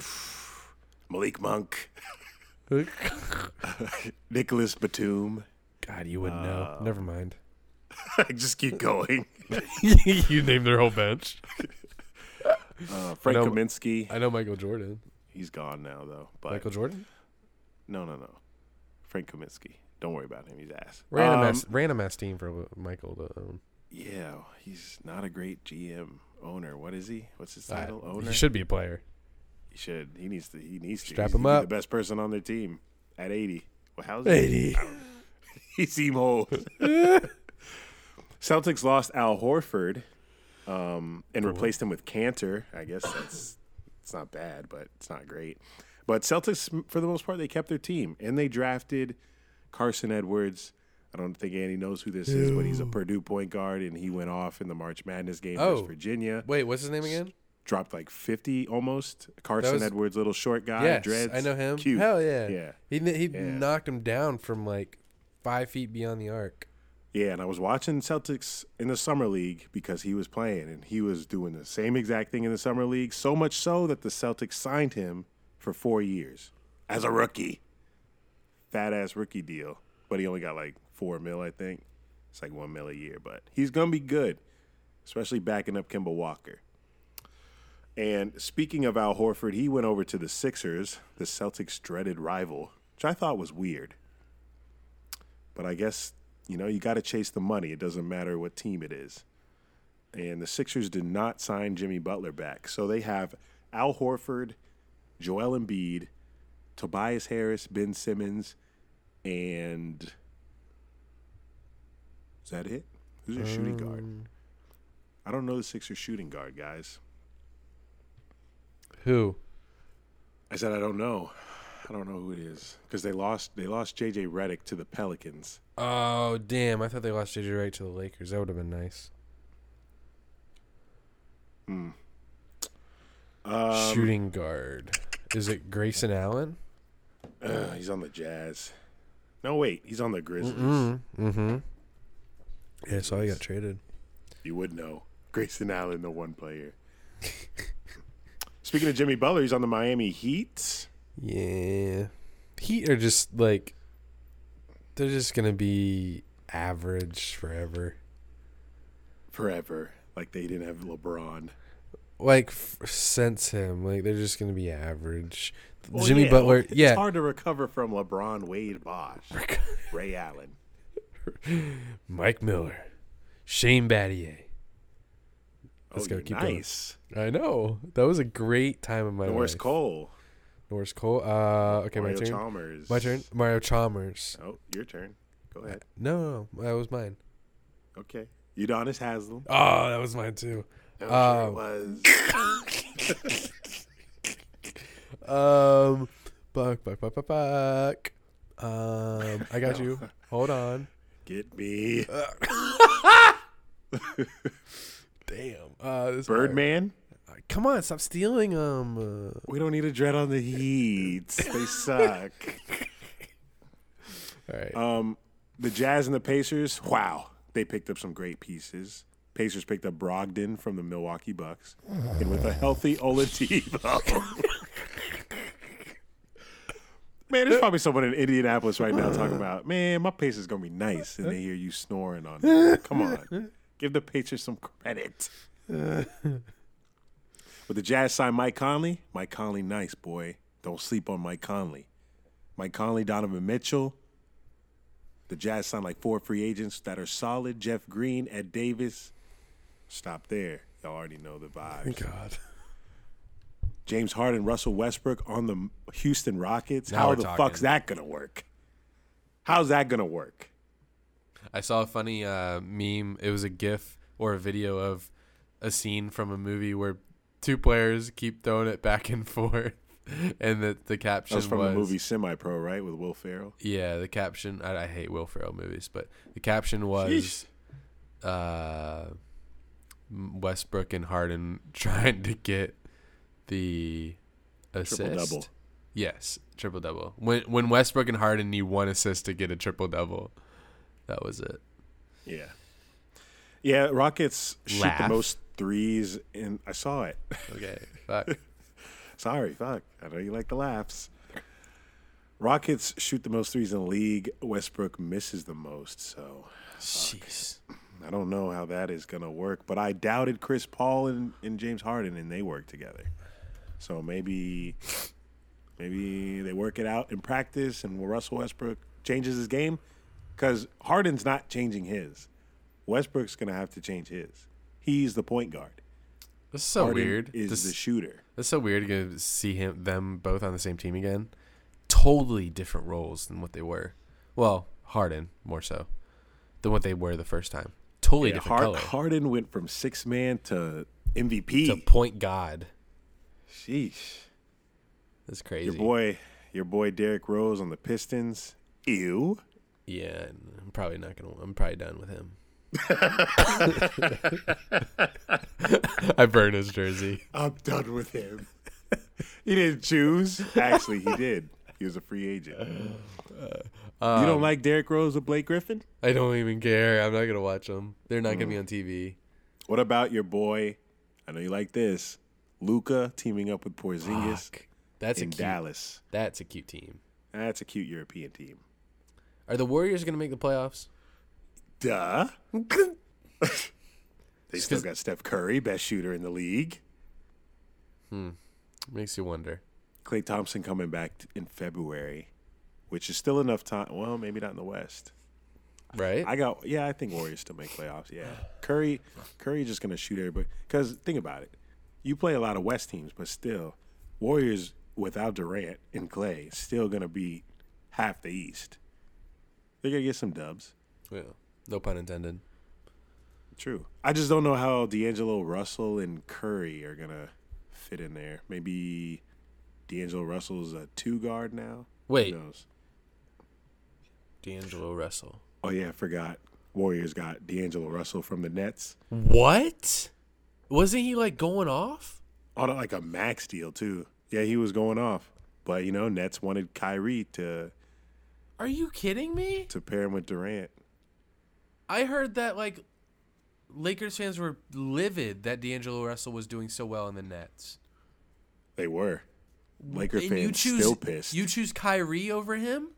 Malik Monk, Nicolas Batum. God, you wouldn't know. Never mind. Just keep going. you named their whole bench. Uh, Frank I know- Kaminsky. I know Michael Jordan. He's gone now though. But Michael Jordan. no, no, no. Frank Kaminsky. Don't worry about him. He's ass. Random Um, ass, random ass team for Michael to own. Yeah, he's not a great GM owner. What is he? What's his Uh, title? owner. he should be a player. He should. He needs to. He needs to. Strap him up. The best person on their team at eighty. Well, how's he? 80. I don't- he seem old. Celtics lost Al Horford, um, and replaced him with Kanter. I guess that's it's not bad, but it's not great. But Celtics, for the most part, they kept their team, and they drafted Carson Edwards. I don't think Andy knows who this is, but he's a Purdue point guard, and he went off in the March Madness game Oh. versus Virginia. Wait, what's his name again? Dropped like fifty almost. Carson was- Edwards, little short guy, yes, dreads. I know him. Cute. Hell yeah. yeah, He he Yeah. knocked him down from like five feet beyond the arc. yeah. And I was watching Celtics in the summer league because he was playing, and he was doing the same exact thing in the summer league. So much so that the Celtics signed him for four years as a rookie. Fat ass rookie deal, but he only got like four mil, I think. It's like one mil a year, but he's gonna be good, especially backing up Kemba Walker. And speaking of Al Horford, he went over to the Sixers, the Celtics' dreaded rival, which I thought was weird. But I guess, you know, you got to chase the money. It doesn't matter what team it is. And the Sixers did not sign Jimmy Butler back. So they have Al Horford, Joel Embiid, Tobias Harris, Ben Simmons, and. Is that it? Who's their shooting guard? Mm. I don't know the Sixers shooting guard, guys. Who? I said I don't know. I don't know who it is because they lost. They lost JJ Redick to the Pelicans. Oh damn! I thought they lost JJ Wright to the Lakers. That would have been nice. Um, Shooting guard. Is it Grayson Allen? uh, he's on the Jazz. No, wait, he's on the Grizzlies. Mm-hmm. Yeah, so I got traded. You would know. Grayson Allen, the one player. Speaking of Jimmy Butler, he's on the Miami Heat. Yeah. Heat are just like they're just gonna be average forever. forever. Like they didn't have LeBron. Like f- since him, like they're just gonna be average. Well, Jimmy yeah, Butler, well, it's yeah. hard to recover from LeBron, Wade, Bosh, Ray Allen. Mike Miller, Shane Battier. Let's oh, go, keep going. nice. I know that was a great time of my Norris life. Cole, Norris Cole. Uh, okay, Mario my turn. Chalmers. My turn. Mario Chalmers. Oh, your turn. Go ahead. No, no, no, that was mine. Okay. Udonis Haslem. Oh, that was mine too. Sure it Um, was. Um, buck, buck, buck, buck, buck. Um, I got you. Hold on. Get me. Damn. Uh, this Birdman. Come on, stop stealing them. Uh, We don't need a dread on the Heat. They suck. all right. Um, the Jazz and the Pacers. Wow, they picked up some great pieces. Pacers picked up Brogdon from the Milwaukee Bucks, and with a healthy Oladipo. Man, there's probably someone in Indianapolis right now talking about, man, my pace is gonna be nice, and they hear you snoring on. Them. Come on, give the Pacers some credit. With the Jazz signed Mike Conley, Mike Conley, nice boy. Don't sleep on Mike Conley. Mike Conley, Donovan Mitchell. The Jazz signed like four free agents that are solid. Jeff Green, Ed Davis. Stop there. Y'all already know the vibes. Thank God. James Harden, Russell Westbrook on the Houston Rockets. Now How the talking. fuck's that gonna work? How's that gonna work? I saw a funny uh, meme. It was a GIF or a video of a scene from a movie where two players keep throwing it back and forth, and the the caption That was from was the movie Semi Pro, right, with Will Ferrell. Yeah, the caption. I, I hate Will Ferrell movies, but the caption was uh, Westbrook and Harden trying to get the assist. Triple-double. Yes, triple double. When when Westbrook and Harden need one assist to get a triple double, that was it. Yeah. Yeah, Rockets shoot the most threes, and I saw it. Okay, fuck. Sorry, fuck. I know you like the laughs. Rockets shoot the most threes in the league. Westbrook misses the most, so Jeez. I don't know how that is gonna work. But I doubted Chris Paul and, and James Harden, and they work together. So maybe, maybe they work it out in practice, and Russell Westbrook changes his game because Harden's not changing his. Westbrook's gonna have to change his. He's the point guard. This is so Harden weird. Is this, the shooter? It's so weird to see him them both on the same team again. Totally different roles than what they were. Well, Harden more so than what they were the first time. Totally Yeah, different Har- color. Harden went from six man to MVP. to point God. Sheesh. That's crazy. Your boy, your boy Derrick Rose on the Pistons. Ew. Yeah, I'm probably not gonna. I'm probably done with him. I burn his jersey. I'm done with him. he didn't choose. Actually, he did. He was a free agent. you Um, don't like Derrick Rose or Blake Griffin? I don't even care. I'm not gonna watch them. They're not Mm. gonna be on TV. What about your boy? I know you like this. Luka teaming up with Porzingis Fuck. That's a cute. Dallas. That's a cute team. That's a cute European team. Are the Warriors gonna make the playoffs? Duh. they still got Steph Curry, best shooter in the league. Hmm. Makes you wonder. Klay Thompson coming back in February, which is still enough time. Well, maybe not in the West. Right? I got yeah. I think Warriors still make playoffs. Yeah, Curry, Curry just gonna shoot everybody. Because think about it, you play a lot of West teams, but still, Warriors without Durant and Klay still gonna be half the East. They're gonna get some dubs. yeah. No pun intended. True. I just don't know how D'Angelo Russell and Curry are gonna fit in there. Maybe D'Angelo Russell's a two guard now. Wait. Who knows? D'Angelo Russell. Oh yeah, I forgot. Warriors got D'Angelo Russell from the Nets What? Wasn't he like going off? on like a max deal too. Yeah, he was going off, but you know, Nets wanted Kyrie to Are you kidding me? to pair him with Durant. I heard that like Lakers fans were livid that D'Angelo Russell was doing so well in the Nets. They were. Laker And fans you choose still pissed. you choose Kyrie over him?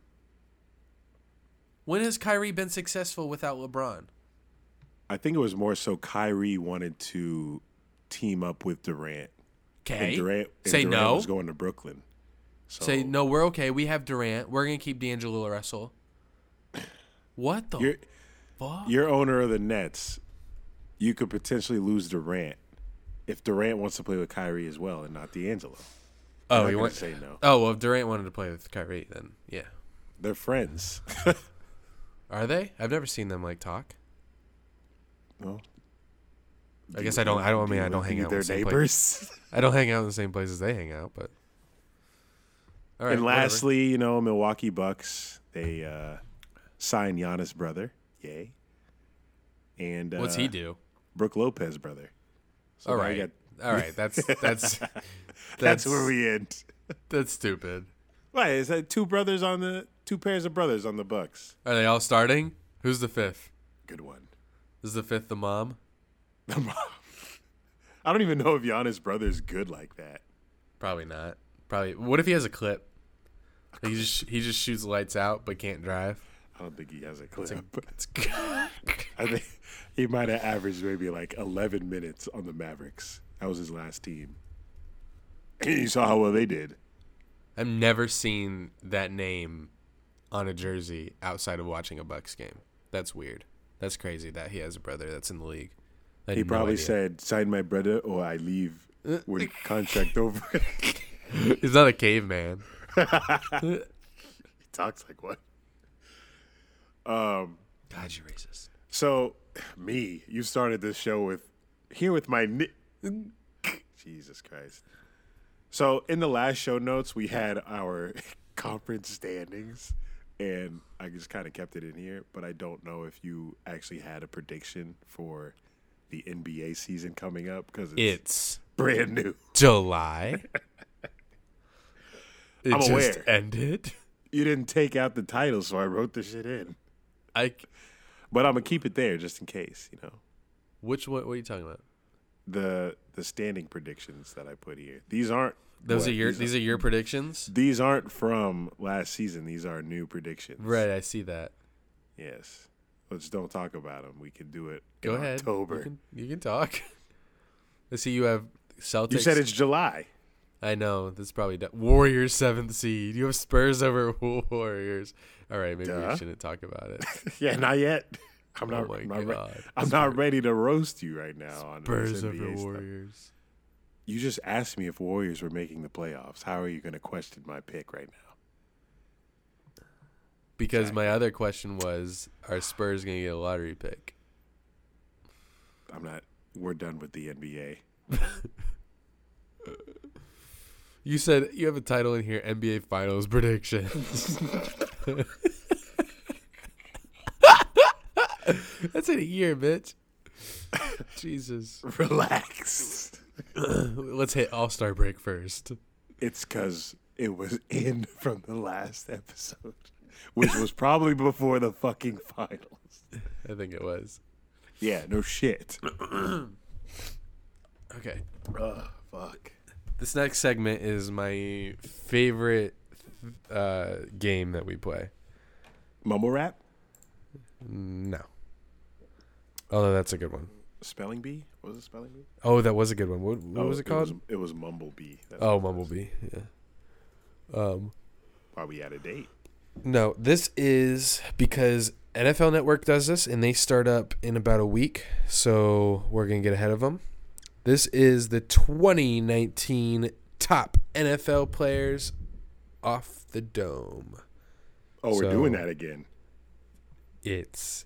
When has Kyrie been successful without LeBron? I think it was more so Kyrie wanted to team up with Durant. Okay. And Durant, and Say Durant no. was going to Brooklyn. So Say no, we're okay. We have Durant. We're gonna keep D'Angelo Russell. What the You're fuck? you're owner of the Nets. You could potentially lose Durant if Durant wants to play with Kyrie as well and not D'Angelo. oh, you want to say no. Oh, well, if Durant wanted to play with Kyrie, then yeah. They're friends. Are they? I've never seen them like talk. well, I guess I don't. I don't. I mean, I don't hang out be with the their same place. neighbors. I don't hang out in the same places they hang out, but. Right. and whatever. lastly, you know, Milwaukee Bucks they uh, signed Giannis' brother, yay, and uh, what's he do? Brook Lopez brother. So All right. got- All right. That's that's that's, that's where we end. That's stupid. Why is that two brothers on the two pairs of brothers on the Bucks? Are they all starting? Who's the fifth? Good one. Is the fifth the mom? The mom. I don't even know if Giannis' brother is good like that. Probably not. Probably. What if he has a clip? He just he just shoots lights out but can't drive. I don't think he has a clip. It's I think he might have averaged maybe like 11 minutes on the Mavericks. That was his last team. And you saw how well they did. I've never seen that name on a jersey outside of watching a Bucks game. That's weird. That's crazy that he has a brother that's in the league. He probably idea. said, "Sign my brother, or I leave when contract over." he he's not a caveman. talks like one. Um, God, you racist. So, me, you started this show with here with my ni- Jesus Christ. So, in the last show notes, we had our conference standings, and I just kind of kept it in here. But I don't know if you actually had a prediction for the NBA season coming up because it's, It's brand new. July. It I'm just aware. ended. You didn't take out the title, so I wrote the shit in. I But I'm gonna keep it there just in case, you know. which what? What are you talking about? The the standing predictions that I put here. These aren't Those what, are your these are your predictions. These aren't from last season. These are new predictions. Right, I see that. Yes. Let's don't talk about them. We can do it. Go in ahead. October. You can, you can talk. I see you have Celtics. You said it's July. I know that's probably Warriors seventh seed. You have Spurs over Warriors. All right, maybe Duh. we shouldn't talk about it. Yeah, not yet. I'm Oh not. my I'm, not, re-. I'm not ready to roast you right now on Spurs over NBA stuff. Warriors. You just asked me if Warriors were making the playoffs. How are you going to question my pick right now? Because my other question was, are Spurs gonna get a lottery pick? I'm not. We're done with the NBA. You said you have a title in here: NBA Finals predictions. That's in a year, bitch. Jesus. Relax. Let's hit All Star break first. It's because it was in from the last episode, which was probably before the fucking finals. I think it was. Yeah, no shit. Okay. Ugh, fuck. This next segment is my favorite uh, game that we play. Mumble rap? No. Although that's a good one. Spelling bee? What was it spelling bee? Oh, that was a good one. What, what was it called? It was, Mumble bee. That's oh, Mumble Bee. Yeah. Um, Why we had a date? no, this is because NFL Network does this, and they start up in about a week. So we're gonna get ahead of them. This is the 2019 top NFL players off the dome. Oh, we're So- doing that again. It's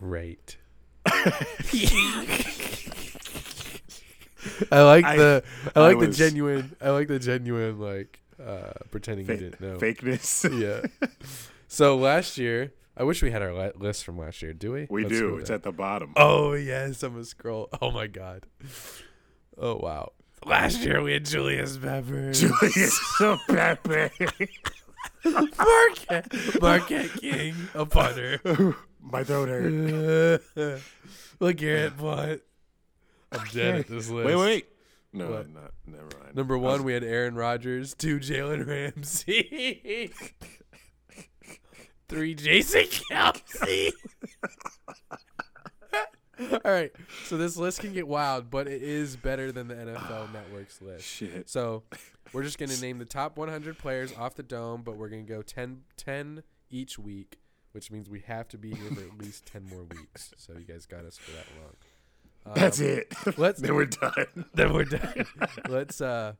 right. I like I- the I I like the genuine I like the genuine like uh, pretending you didn't know. Fakeness. Yeah. so last year, I wish we had our li- list from last year. Do we? we Let's do. It's at the bottom. Oh yes, I'm gonna scroll. Oh my god. Oh wow. Last year we had Julius Peppers, Julius Pepe. Marquette, Marquette King, a punter. My throat hurt. LeGarrette Blunt. I'm dead at this list. Wait, wait. No, What? not. Never mind. Number one, was- we had Aaron Rodgers. Two, Jalen Ramsey. Three, Jason Kelce. All right, so this list can get wild, but it is better than the NFL Network's list. Shit. So we're just going to name the top 100 players off the dome, but we're going to go 10, 10 each week, which means we have to be here for at least 10 more weeks. So you guys got us for that long. That's Um, it. let's- then we're done. Then we're done. Let's. uh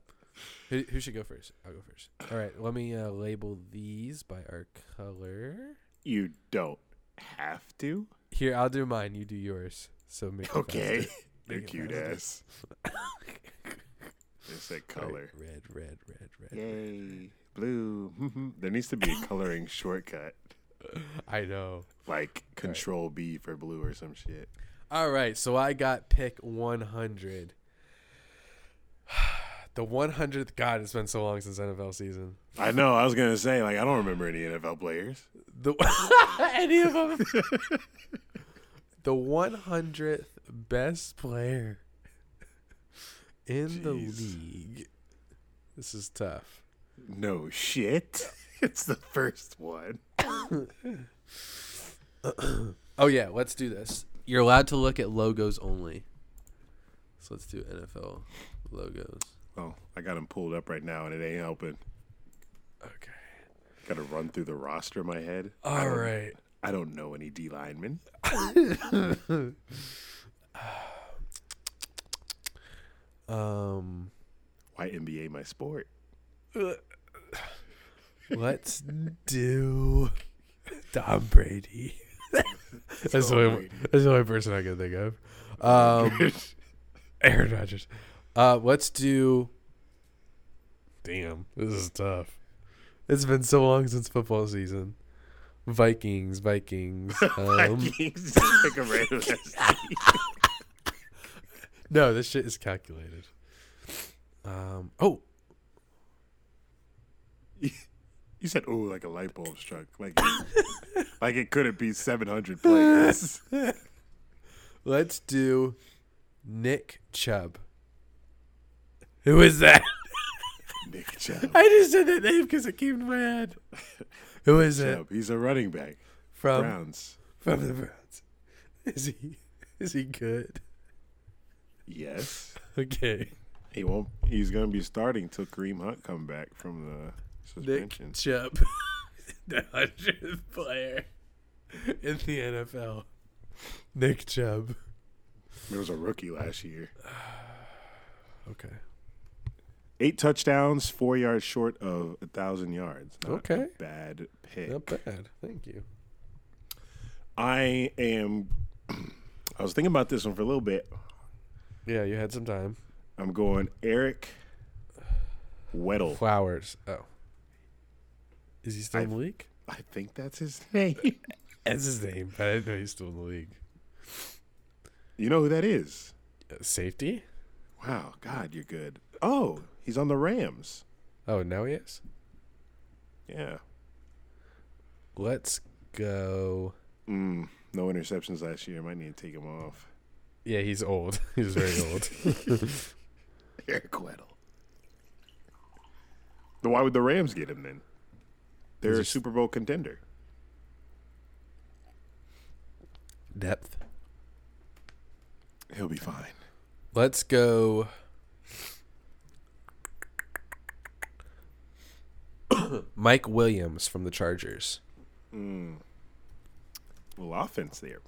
who, who should go first? I'll go first. All right. Let me uh, label these by our color. You don't have to. Here, I'll do mine. You do yours. So make Okay. Make cute ass. It's that All right, color. Red, red, red, red. Yay. Blue. there needs to be a coloring shortcut. I know. Like control B for blue or some shit. All right. So I got pick 100. The 100th. God, it's been so long since NFL season. I know. I was gonna say like I don't remember any NFL players. The any of them. the 100th best player in the league. This is tough. No shit. It's the first one. Oh yeah, let's do this. You're allowed to look at logos only. So let's do NFL logos. Oh, I got him pulled up right now and it ain't helping. Okay. Got to run through the roster in my head. I All don't- right. I don't know any D linemen. Um Why NBA my sport? let's do Tom Brady. that's, the only, Brady. that's the only person I can think of. Um Aaron Rodgers. Uh, let's do. Damn, this is tough. It's been so long since football season. Vikings, Vikings. Um, Vikings. Pick a random no, this shit is calculated. Um. Oh, You said, "Oh, like a light bulb struck." Like, like it couldn't be seven hundred plays. let's do Nick Chubb. Who is that? Nick Chubb. I just said that name because it came to my head. Who is it? Chubb. He's a running back. From Browns. from the Browns. Is he? Is he good? Yes. Okay. He won't. He's gonna be starting till Kareem Hunt come back from the suspension. Nick. Chubb, the hundredth player in the NFL. Nick Chubb. There was a rookie last year. Okay. Eight touchdowns, four yards short of a thousand yards. Not Okay. bad pick. Not bad. Thank you. I am. I was thinking about this one for a little bit. Yeah, you had some time. I'm going Eric Weddle. Flowers. Oh. Is he still in the league? I think that's his name. That's his name. but I didn't know he's still in the league. you know who that is? Uh, safety? Wow, God, you're good. Oh, he's on the Rams. Oh, now he is? Yeah. Let's go. Mm, no interceptions last year. Might need to take him off. Yeah, he's old. He's very old. Eric Weddle. Then why would the Rams get him then? They're a Super Bowl contender. Depth. He'll be fine. Let's go. Mike Williams from the Chargers. Hmm. Well, offense there.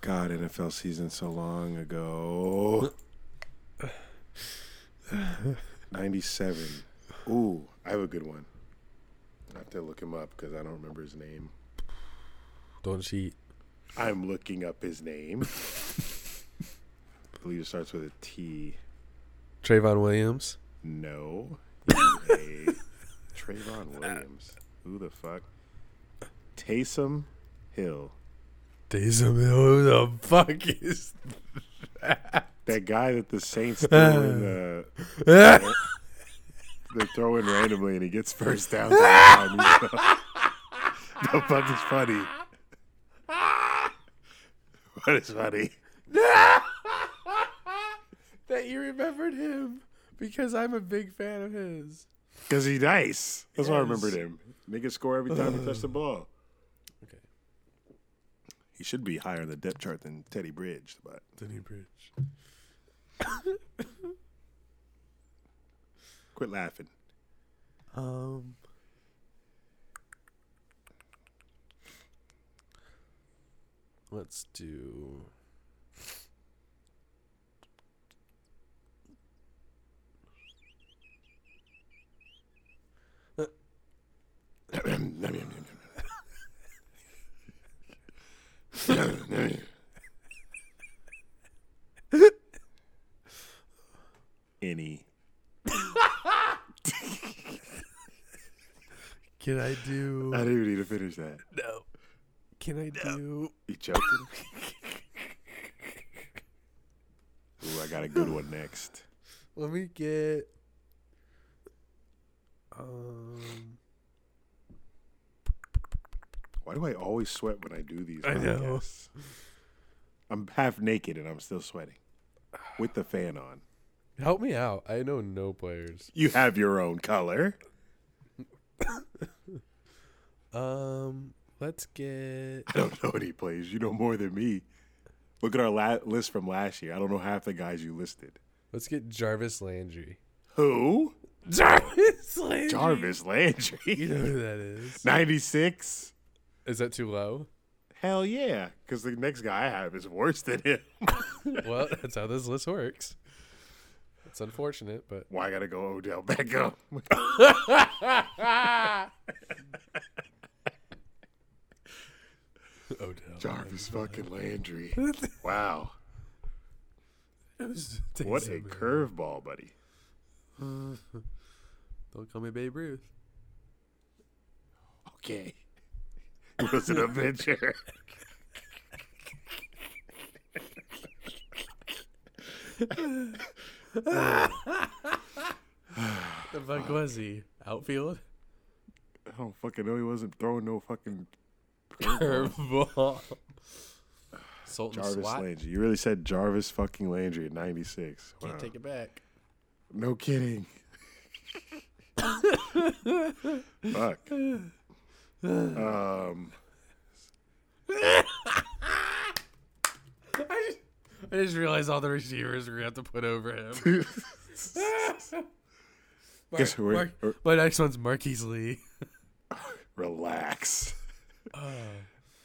God, NFL season so long ago. 97. Ooh, I have a good one. I have to look him up because I don't remember his name. Don't cheat. I'm looking up his name. believe it starts with a T. Trayvon Williams. No. Trayvon Williams. Who the fuck? Taysom Hill. Taysom Hill. Who the fuck is That That guy that the Saints throw in the they throw in randomly and he gets first down. every time. Oh, the fuck is funny? What is funny? That you remembered him because I'm a big fan of his. Because he's nice. That's why I remembered him. Nigga score every time he touched the ball. Okay. He should be higher in the depth chart than Teddy Bridge, but Teddy Bridge. quit laughing. Um. Let's do. Any. Can I do? I didn't even need to finish that. no. Can I do? You joking? Ooh, I got a good one next. Let me get. Um. Why do I always sweat when I do these? I know. I'm half naked and I'm still sweating with the fan on. Help me out. I know no players. You have your own color. Um. Let's get. I don't know any players. You know more than me. Look at our la- list from last year. I don't know half the guys you listed. Let's get Jarvis Landry. Who? Jarvis Landry. Jarvis Landry. You know who that is? 96? Is that too low? Hell yeah. Because the next guy I have is worse than him. Well, that's how this list works. It's unfortunate, but Why I gotta go Odell Beckham? Odell. Jarvis fucking Landry. Wow. What What a curveball, buddy. Don't call me Babe Ruth. Okay. Was an adventure. The fuck was he? Outfield? I don't fucking know he wasn't throwing no fucking Curveball. Sultan Jarvis Swat. Landry. You really said Jarvis fucking Landry at 96. Wow. Can't take it back. No kidding. Fuck. Um, I just, I just realized all the receivers we're gonna have to put over him. Guess we're- Mark- we're- my next one's Marquise Lee. relax. Uh,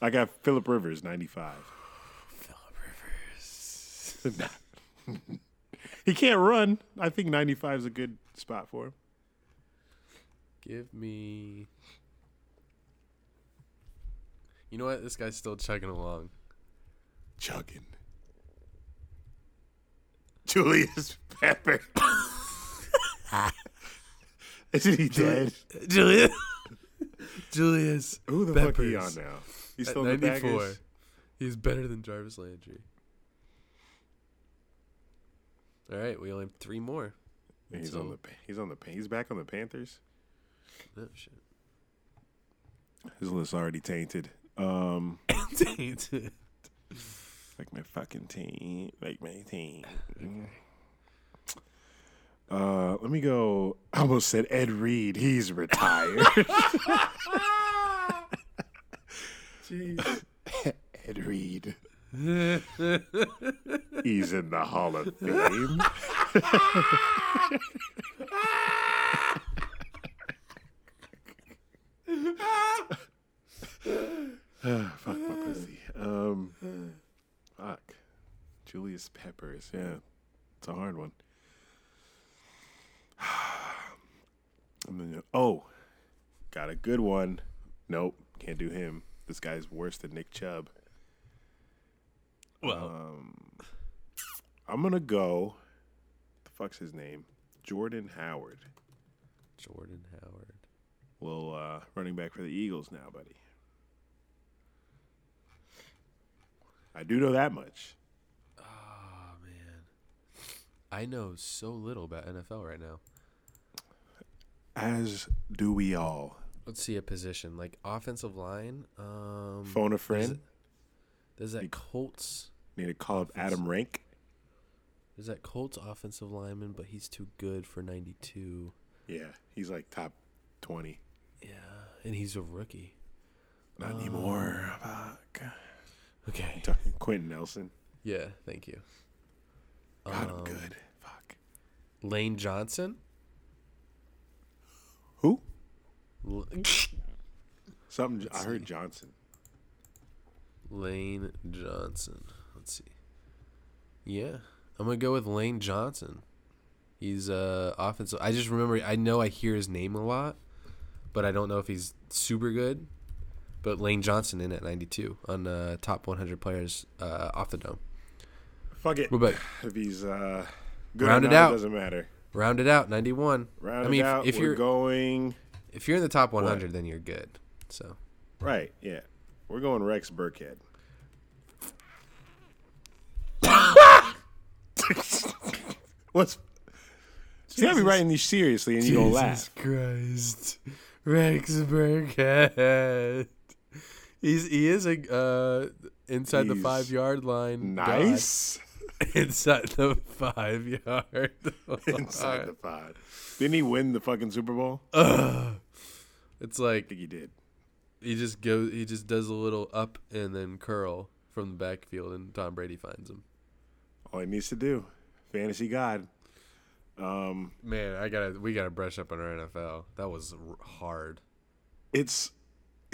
I got Philip Rivers, 95. Philip Rivers. He can't run. I think 95 is a good spot for him. Give me. You know what? This guy's still chugging along. Chugging. Julius Pepper. Isn't he dead? Julius. Julius. Who the fuck he on now? He's At still in the 94. He's better than Jarvis Landry. All right, we only have three more. He's So- on the he's on the he's back on the Panthers. Oh shit. His list's already tainted. Um, Tainted. like my fucking team, like my team. Uh, let me go. I almost said Ed Reed. He's retired. Jeez. Ed Reed. He's in the Hall of Fame. Ah, fuck my pussy. Um, fuck. Julius Peppers. Yeah, it's a hard one. And then, oh, got a good one. Nope, can't do him. This guy's worse than Nick Chubb. Well, I'm gonna go. The fuck's his name? Jordan Howard. Jordan Howard. Well, uh, running back for the Eagles now, buddy. I do know that much. Oh man, I know so little about NFL right now. As do we all. Let's see a position like offensive line. Um, Phone a friend. There's that Colts. Need to call up Adam Rank. There's that Colts offensive lineman, but he's too good for 92. Yeah, he's like top twenty. Yeah, and he's a rookie. Not anymore. Okay. Quenton Nelson. Yeah, thank you. God, Um, I'm good. Fuck. Lane Johnson. Who? L- Something. I heard Johnson. Lane Johnson. Let's see. Yeah, I'm gonna go with Lane Johnson. He's uh offensive. I just remember. I know I hear his name a lot, but I don't know if he's super good. But Lane Johnson in at 92 on uh, top 100 players uh, off the dome. Fuck it. What about If he's uh, good Round it out. doesn't matter. rounded out 91? Round I mean, it if- out. if we're you're going if you're in the top 100, then you're good. So right, yeah, we're going Rex Burkhead. What's? See, I be writing these seriously, and you gonna laugh. Jesus Christ, Rex Burkhead. He's he is a uh, inside the five yard line. god. Nice inside the five yard. inside the five. Didn't he win the fucking Super Bowl? It's I like think he did. he just goes. He just does a little up and then curl from the backfield, and Tom Brady finds him. All he needs to do, fantasy god. Um, Man, I gotta we gotta brush up on our NFL. That was r- hard. It's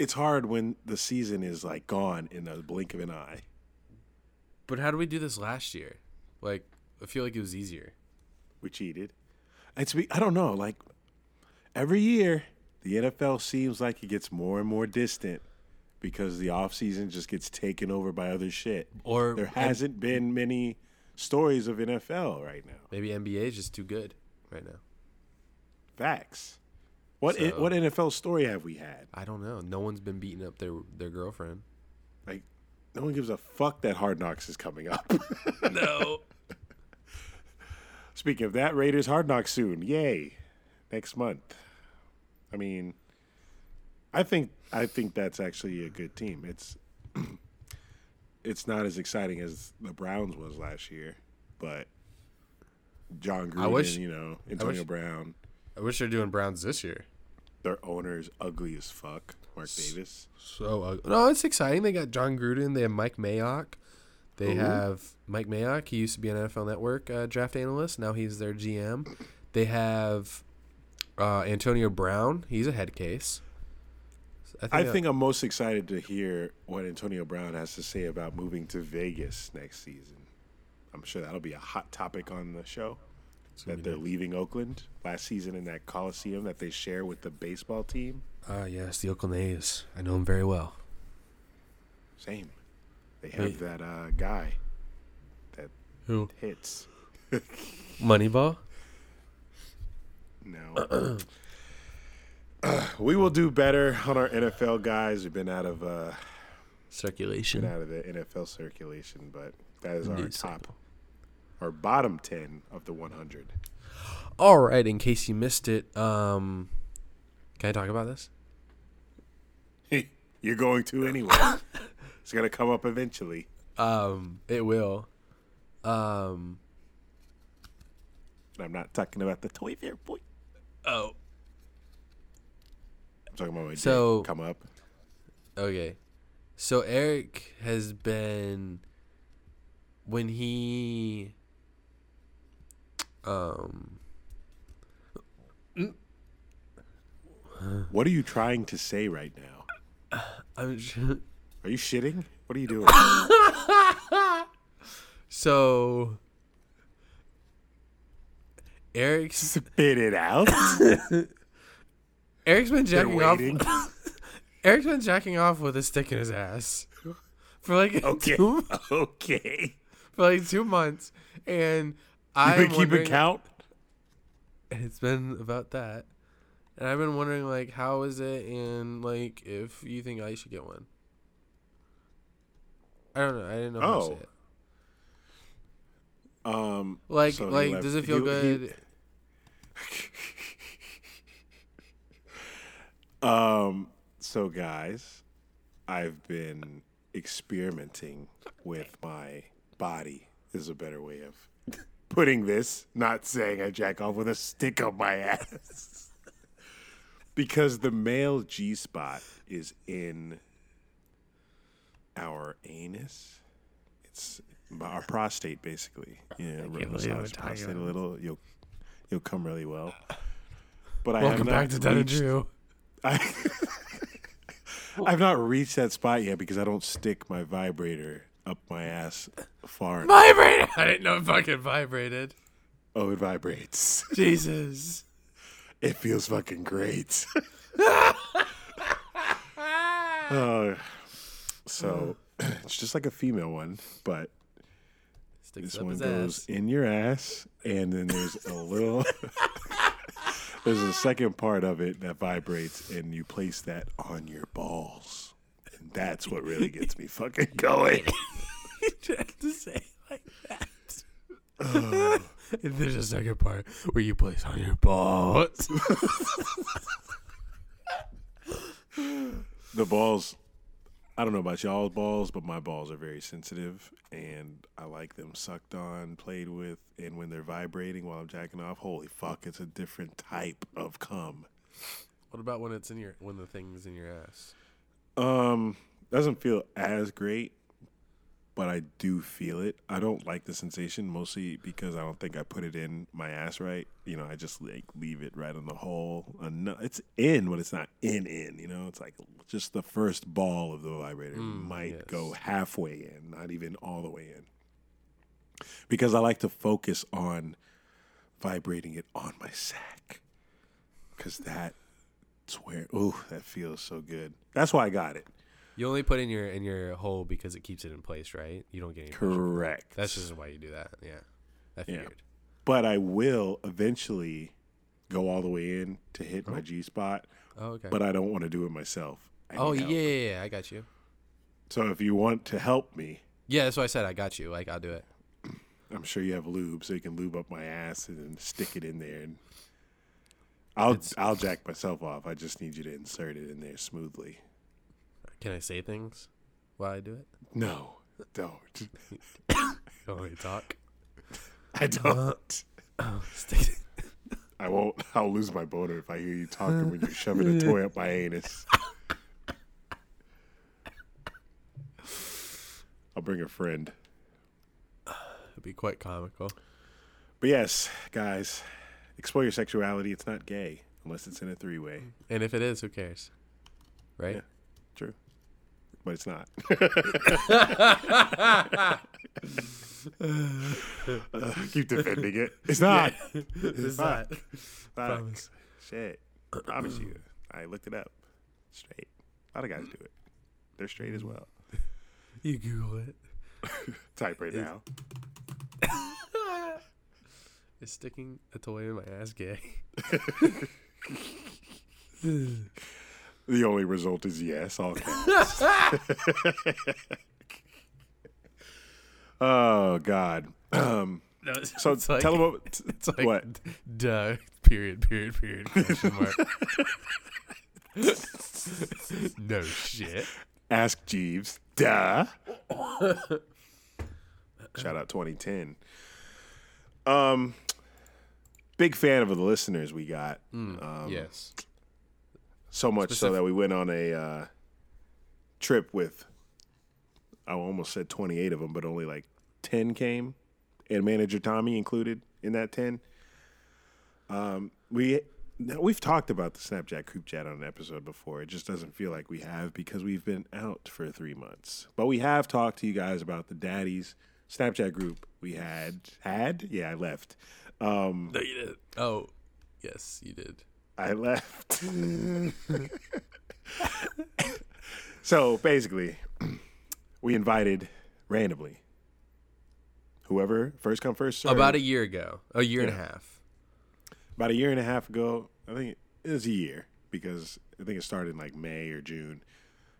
it's hard when the season is like gone in the blink of an eye. But how did we do this last year? Like, I feel like it was easier. We cheated. It's I don't know. Like every year, the NFL seems like it gets more and more distant because the offseason just gets taken over by other shit. Or there hasn't been many stories of NFL right now. maybe NBA is just too good right now. Facts. What So- what NFL story have we had? I don't know. No one's been beating up their their girlfriend. Like no one gives a fuck that Hard Knocks is coming up. no. Speaking of that, Raiders Hard Knocks soon. Yay. Next month. I mean, I think I think that's actually a good team. It's it's not as exciting as the Browns was last year, but Jon Gruden, I wish- you know, Antonio wish- Brown, I wish they're doing Browns this year. Their owner's ugly as fuck, Mark Davis. So uh, no, it's exciting. They got Jon Gruden. They have Mike Mayock. They have Mike Mayock. He used to be an NFL Network uh, draft analyst. Now he's their GM. They have uh, Antonio Brown. He's a head case. I that- think I'm most excited to hear what Antonio Brown has to say about moving to Vegas next season. I'm sure that'll be a hot topic on the show. That they're leaving Oakland last season in that Coliseum that they share with the baseball team. Ah, yes, the Oakland A's. I know them very well. Same. They have Wait. that uh, guy that Who? hits. Moneyball. No. we will do better on our NFL guys. We've been out of uh, been Circulation. out of the NFL circulation, but that is our News top, our bottom ten of the 100. All right. In case you missed it, um, can I talk about this? You're going to anyway. it's gonna come up eventually. Um, it will. Um. I'm not talking about the toy fair boy. Oh. I'm talking about my So- come up. Okay. So Eric has been when he um What are you trying to say right now? I'm Are you shitting? What are you doing? so Eric Spit it out. Eric's been jacking off. Eric's been jacking off with a stick in his ass for like Okay. two, Okay. for like two months, and I'm been keeping count? It's been about that, and I've been wondering like how is it, and like if you think I should get one. I don't know. I didn't know how to say Oh. it. Um, Like, so like, left- does it feel he- he- good? Um, so guys, I've been experimenting with my body. Is a better way of putting this. Not saying I jack off with a stick up my ass. because the male G spot is in our anus. It's our prostate, basically. Yeah, believe massage we're talking prostate a little. You'll you'll come really well. But I Welcome have not back to Dunn and reached- Drew. I, I've not reached that spot yet because I don't stick my vibrator up my ass far. Vibrated. I didn't know it fucking vibrated. Oh, it vibrates. Jesus. It feels fucking great. Uh, so it's just like a female one, but this one goes ass. in your ass, and then there's a little. there's a second part of it that vibrates, and you place that on your balls, that's what really gets me fucking going. you have to say it like that. And There's a second part where you place on your balls. the balls I don't know about y'all's balls, but my balls are very sensitive and I like them sucked on, played with, and when they're vibrating while I'm jacking off, holy fuck, it's a different type of cum. what about when it's in your when the thing's in your ass? Um, doesn't feel as great, but I do feel it. I don't like the sensation mostly because I don't think I put it in my ass right. You know, I just like leave it right on the hole. It's in, but it's not in in. You know, it's like just the first ball of the vibrator might yes. go halfway in, not even all the way in. Because I like to focus on vibrating it on my sack, because that's where ooh that feels so good. That's why I got it. You only put in your in your hole because it keeps it in place, right? You don't get any. Correct. That's just why you do that. Yeah, I Yeah. but I will eventually go all the way in to hit my oh. G spot. Oh, okay. But I don't want to do it myself. I oh yeah, yeah, yeah, I got you. So if you want to help me, Yeah, that's what I said. I got you. Like I'll do it. I'm sure you have lube, so you can lube up my ass and then stick it in there. And I'll I'll jack myself off. I just need you to insert it in there smoothly. Can I say things while I do it? No, don't. Me to talk? I don't. Oh, Stick it. I won't. I'll lose my boner if I hear you talking when you're shoving a toy up my anus. I'll bring a friend. It'd be quite comical. But yes, guys, explore your sexuality. It's not gay unless it's in a three way. And if it is, who cares? Right? Yeah. True. But it's not. Keep defending it. It's not. It's not. Fuck. Promise. Shit. Promise you. I looked it up. Straight. A lot of guys do it. They're straight as well. You Google it. Type right now. Is sticking a toy in my ass gay? The only result is yes. All oh God. Um, No, it's, so it's like, tell them what. It's like what? duh. Period. Period. Period. Question mark. no shit. Ask Jeeves. Duh. Shout out 2010. Um, big fan of the listeners we got. Um, yes. So much so that we went on a uh, trip with, I almost said 28 of them, but only like 10 came, and manager Tommy included in that 10. Um, we now, we've talked about the Snapchat group chat on an episode before. It just doesn't feel like we have because we've been out for three months. But we have talked to you guys about the Daddies Snapchat group we had. Had? Yeah, I left. Um, No, you did. Oh, yes, you did. I left. so basically, we invited randomly whoever first come first serve. About a year ago, a year and a half. about a year and a half ago. I think it was a year because I think it started in like May or June.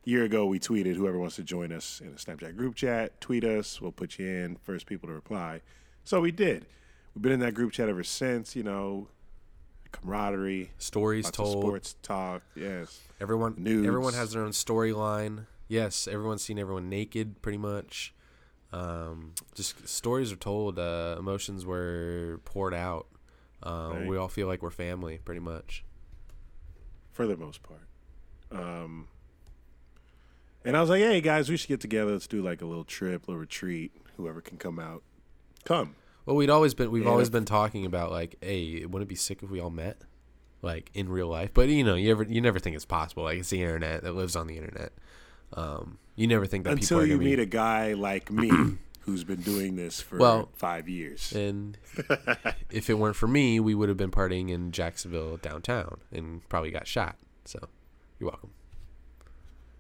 A year ago, we tweeted whoever wants to join us in a Snapchat group chat, tweet us. We'll put you in. First people to reply. So we did. We've been in that group chat ever since. You know, camaraderie, Stories told. sports talk. Yes, Everyone, Nudes. everyone has their own storyline. Yes, everyone's seen everyone naked, pretty much. Um, just stories are told. Uh, emotions were poured out. Um, Right. We all feel like we're family, pretty much. for the most part. Um, and I was like, hey guys, we should get together. Let's do like a little trip, little retreat. Whoever can come out, come. Well, we'd always been we've Yeah. always been talking about like, hey, wouldn't it be sick if we all met, like in real life? But you know, you ever you never think it's possible. Like it's the internet that lives on the internet. Um, you never think that people Until are you gonna meet be, a guy like me who's been doing this for Well, five years. And if it weren't for me, we would have been partying in Jacksonville downtown and probably got shot. So you're welcome.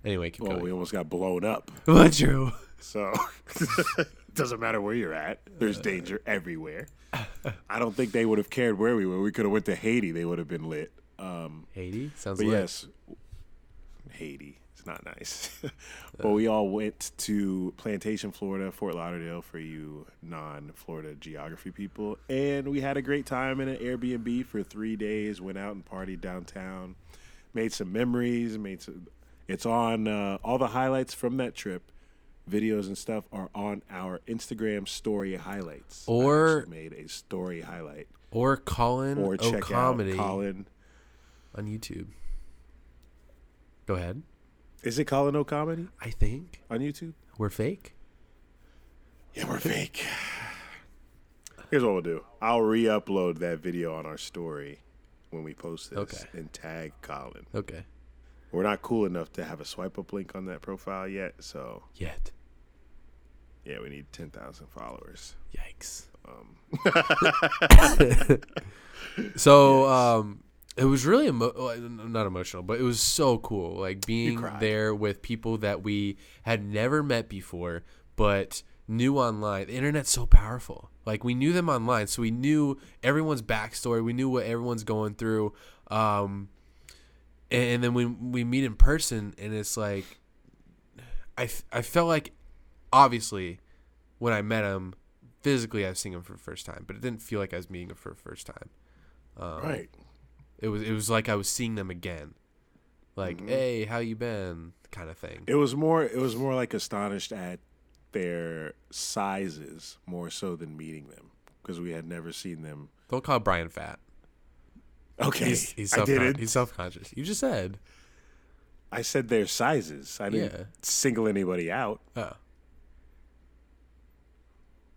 Anyway, keep Well, going. we almost got blown up. What true? So doesn't matter where you're at. There's danger everywhere. I don't think they would have cared where we were. We could have went to Haiti. They would have been lit. Um, Haiti sounds but lit. yes, Haiti. It's not nice. but we all went to Plantation, Florida, Fort Lauderdale for you non-Florida geography people, and we had a great time in an Airbnb for three days. Went out and partied downtown, made some memories. Made some. It's on uh, all the highlights from that trip. Videos and stuff are on our Instagram story highlights. Or- made a story highlight. Or Colin Or check Comedy out Colin. on YouTube. Go ahead. Is it Colin O'Comedy? I think on YouTube? we're fake. Yeah, we're fake. Here's what we'll do. I'll re-upload that video on our story when we post this Okay. and tag Colin. Okay. We're not cool enough to have a swipe up link on that profile yet, so Yet. yeah, we need ten thousand followers. Yikes. Um, so um it was really emo- not emotional but it was so cool like being there with people that we had never met before but knew online the internet's so powerful like we knew them online so we knew everyone's backstory we knew what everyone's going through um and, then when we meet in person and it's like I, I felt like obviously when I met him physically I was seeing him for the first time but it didn't feel like I was meeting him for the first time right. it was it was like I was seeing them again. Like, Mm-hmm. hey, how you been? kind of thing. It was more. It was more like astonished at their sizes more so than meeting them because we had never seen them. Don't call Brian fat. Okay, He's he's I did it. he's self conscious. You just said. I said their sizes. I didn't Yeah. single anybody out. Oh.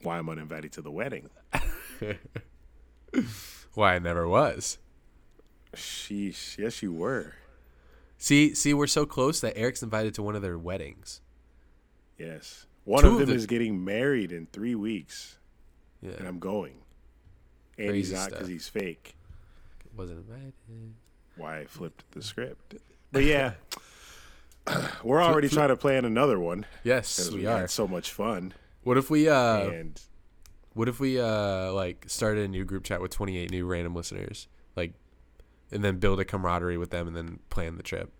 Why am I'm uninvited to the wedding? Why I never was. Sheesh. Yes, you were. See, see, we're so close that Eric's invited to one of their weddings. Yes. One Two of of them the- is getting married in three weeks, Yeah. and I'm going. And Crazy he's not because he's fake. Wasn't invited. Why I flipped the script. But yeah, we're already trying to plan another one. Yes, we, we, are. had so much fun. What if we uh, and what if we uh, like started a new group chat with twenty eight new random listeners, like, and then build a camaraderie with them, and then plan the trip.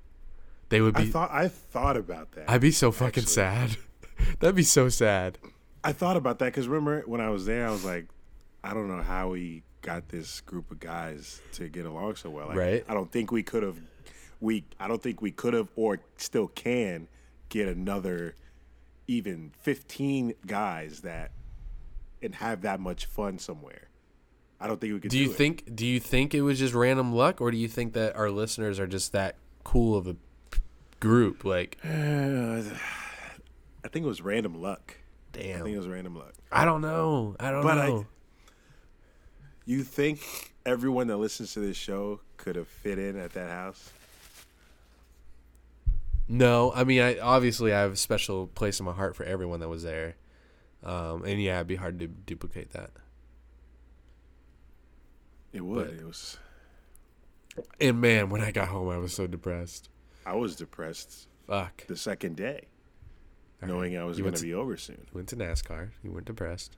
They would I be. thought I thought about that. I'd be so fucking actually. sad. That'd be so sad. I thought about that because remember when I was there, I was like, I don't know how we got this group of guys to get along so well. Like, Right. I don't think we could have. We I don't think we could have or still can get another even fifteen guys that and have that much fun somewhere. I don't think we could. Do Do, you it. think? Do you think it was just random luck, or do you think that our listeners are just that cool of a group? Like, Uh, I think it was random luck. Damn. I think it was random luck. I don't know. I don't But know. You think everyone that listens to this show could have fit in at that house? No, I mean, I obviously I have a special place in my heart for everyone that was there, um, and yeah, it'd be hard to duplicate that. It would. But- it was. And man, when I got home, I was so depressed. I was depressed Fuck. the second day, All knowing right. I was going to be over soon. You went to NASCAR. You weren't depressed.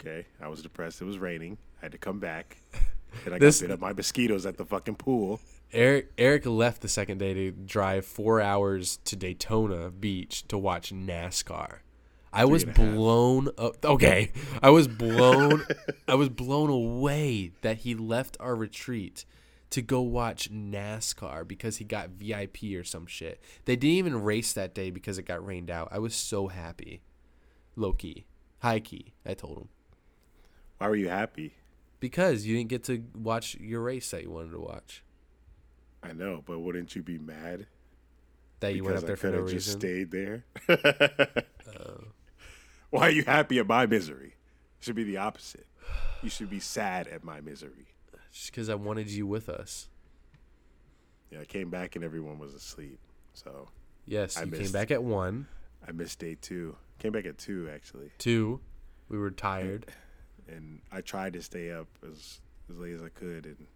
Okay, I was depressed. It was raining. I had to come back. And I This- got bit up my mosquitoes at the fucking pool. Eric Eric left the second day to drive four hours to Daytona Beach to watch NASCAR. I was and a half. blown up. Okay, I was blown. I was blown away that he left our retreat to go watch NASCAR because he got VIP or some shit. They didn't even race that day because it got rained out. I was so happy, low key, high key. I told him Why were you happy? because you didn't get to watch your race that you wanted to watch. I know, but wouldn't you be mad That you went up I there for could no have just reason. stayed there? Why are you happy at my misery? It Should be the opposite. You should be sad at my misery. Just because I wanted you with us. Yeah, I came back and everyone was asleep. So Yes, I you came back at one, I missed day two. Came back at two actually, two. We were tired. and I tried to stay up as as late as I could, and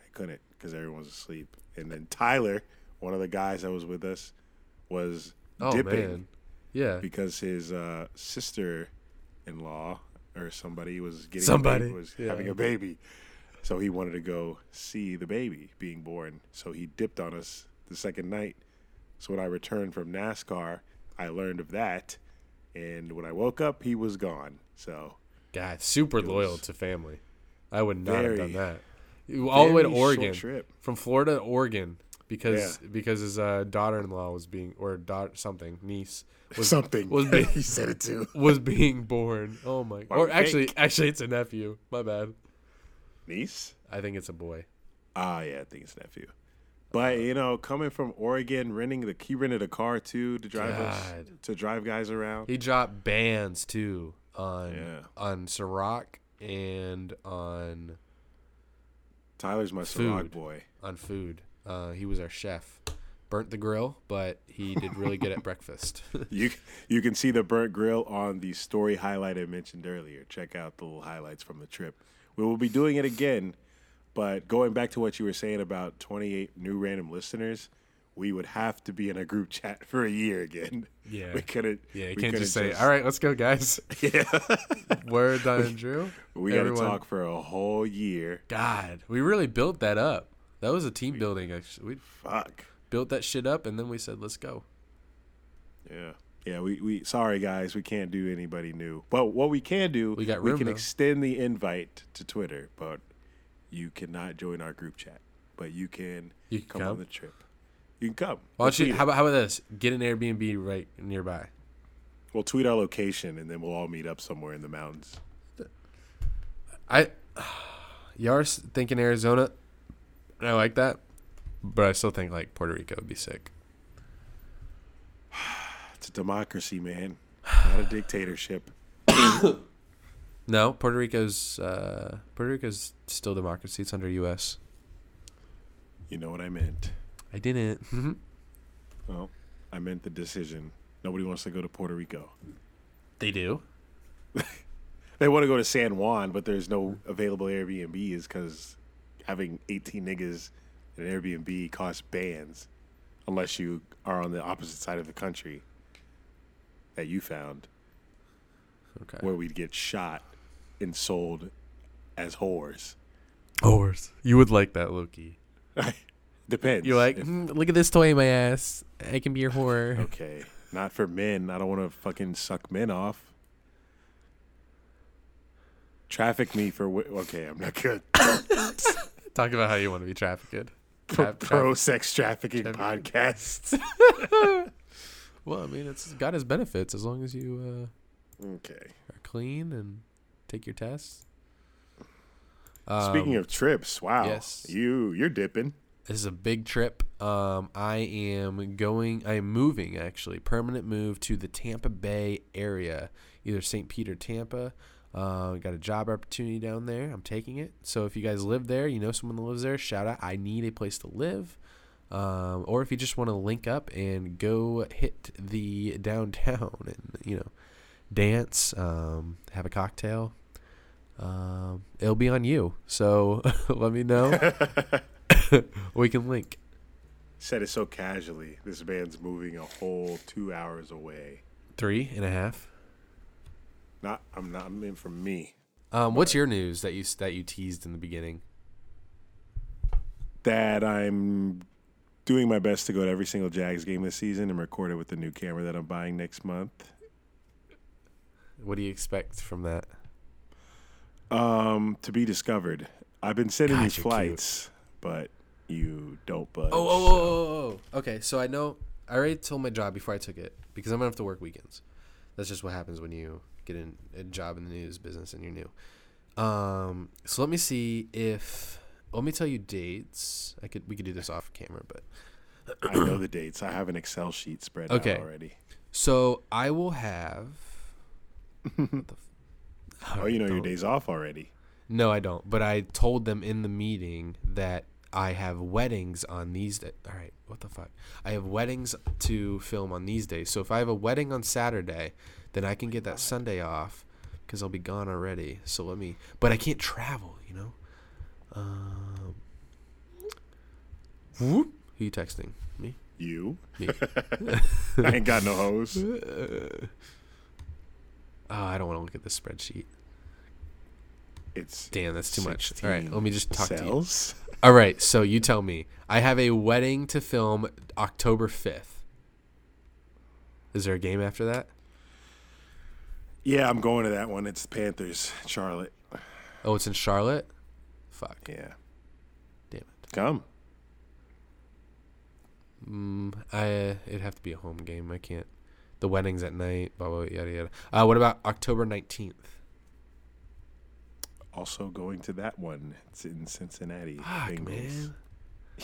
I couldn't because everyone was asleep. And then Tyler, one of the guys that was with us, was Oh dipping man, yeah. because his uh, sister-in-law or somebody was getting Somebody, a baby, was yeah. having a baby, so he wanted to go see the baby being born. So he dipped on us the second night. So when I returned from NASCAR, I learned of that, and when I woke up, he was gone. So God, super It loyal to family. I would not have done that. All the way to Oregon, from Florida to Oregon, because Yeah. because his uh, daughter-in-law was being or daughter something niece was something was being he said it too. was being born. Oh my! Why Or actually, actually, it's a nephew. My bad. Niece? I think it's a boy. Ah, yeah, I think it's nephew. But you know, coming from Oregon, renting the he rented a car too to drive us to drive guys around. He dropped bands too on Yeah. on Ciroc and on Tyler's my Food. Ciroc boy. on food. Uh, he was our chef. Burnt the grill, but he did really good at breakfast. You you can see the burnt grill on the story highlight I mentioned earlier. Check out the little highlights from the trip. We will be doing it again, but going back to what you were saying about 28 new random listeners, we would have to be in a group chat for a year again. Yeah. we couldn't. yeah, you we can't just say, "All right, let's go, guys." Yeah, Word done, Drew. we got to talk for a whole year. God, we really built that up. That was a team building. Actually, we Fuck. built that shit up, and then we said, "Let's go." Yeah. Yeah, we, we sorry guys, we can't do anybody new. But what we can do, We got we can though. extend the invite to Twitter, but you cannot join our group chat. But you can, You can come, come? on the trip. You can come. Why We'll don't you? How about how about this? Get an Airbnb right nearby. We'll tweet our location and then we'll all meet up somewhere in the mountains. I, Yars thinking Arizona, and I like that, but I still think like Puerto Rico would be sick. It's a democracy, man. Not a dictatorship. No, Puerto Rico's uh, Puerto Rico's still democracy. It's under U.S. You know what I meant. I didn't. Mm-hmm. Well, I meant the decision. Nobody wants to go to Puerto Rico. they do. They want to go to San Juan, but there's no available Airbnbs because having 18 niggas in an Airbnb costs bands unless you are on the opposite side of the country that you found Okay. where we'd get shot and sold as whores. Horse. You would like that, Loki. Depends. You're like, If- "Hmm, look at this toy in my ass. I can be your whore. okay, not for men. I don't want to fucking suck men off. Traffic me for wi- okay. I'm not good. Talk about how you want to be trafficked. Pro, Tra- pro sex trafficking Trafficking. podcasts. Well, I mean, it's got its benefits as long as you okay. uh, are clean and take your tests. Speaking Um, of trips, wow. yes. You you're dipping. This is a big trip. Um, I am going. I am moving actually, permanent move to the Tampa Bay area, either St. Peter, Tampa. Uh, got a job opportunity down there. I'm taking it. So if you guys live there, you know someone that lives there, shout out. I need a place to live. Um, or if you just want to link up and go hit the downtown and you know dance, um, have a cocktail. Um, it'll be on you. So let me know. we can link. Said it so casually. This man's moving a whole two hours away. Three and a half. Not I'm not. I'm in for me. Um, what's your news that you that you teased in the beginning? That I'm doing my best to go to every single Jags game this season and record it with the new camera that I'm buying next month. What do you expect from that? Um, to be discovered. I've been sending God, you you're cute. flights, but you don't budge. Oh, oh, oh, oh, oh. Okay, so I know I already told my job before I took it because I'm gonna have to work weekends. That's just what happens when you get in a job in the news business and you're new. Um, so let me see if let me tell you dates. I could we could do this off camera, but I know the dates. I have an Excel sheet spread Okay. out already. so I will have. Oh, you know your days off already. No, I don't. But I told them in the meeting that I have weddings on these days. All right, what the fuck? I have weddings to film on these days. So if I have a wedding on Saturday, then I can get that Sunday off because I'll be gone already. So let me. But I can't travel, you know. Um. Whoop. Who you texting? Me. You? Me. I ain't got no hose. Oh, I don't want to look at this spreadsheet. It's Damn, that's too much. All right, let me just talk to you. All right, so you tell me. I have a wedding to film October 5th. Is there a game after that? Yeah, I'm going to that one. It's Panthers, Charlotte. Oh, it's in Charlotte? Fuck. Yeah, Damn it. come. Mm, I it'd have to be a home game. I can't. The wedding's at night, blah blah yada yada. Uh, what about October 19th? Also going to that one. It's in Cincinnati. Fuck, Bengals. man.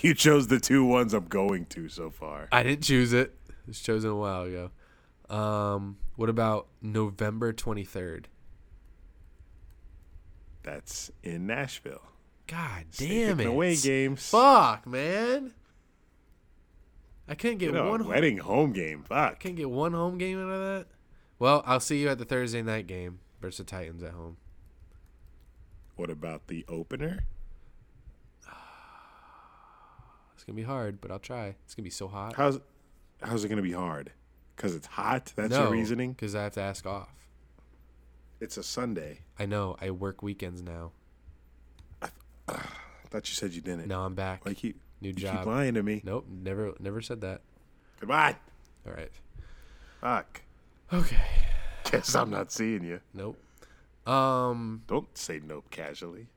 You chose the two ones I'm going to so far. I didn't choose it. It was chosen a while ago. Um, what about November 23rd? That's in Nashville. God damn it. Away games. Fuck, man. I couldn't get You know, one wedding home game. Fuck. Can't get one home game out of that. Well, I'll see you at the Thursday night game versus the Titans at home. What about the opener? It's gonna be hard, but I'll try. It's gonna be so hot. How's how's it gonna be hard? Because it's hot. That's no, your reasoning. Because I have to ask off. It's a Sunday. I know. I work weekends now. I thought you said you didn't. Now I'm back. Like you, New you job. keep lying to me. Nope. Never. Never said that. Goodbye. All right. Fuck. Okay. Guess I'm not seeing you. Nope. Um. Don't say nope casually.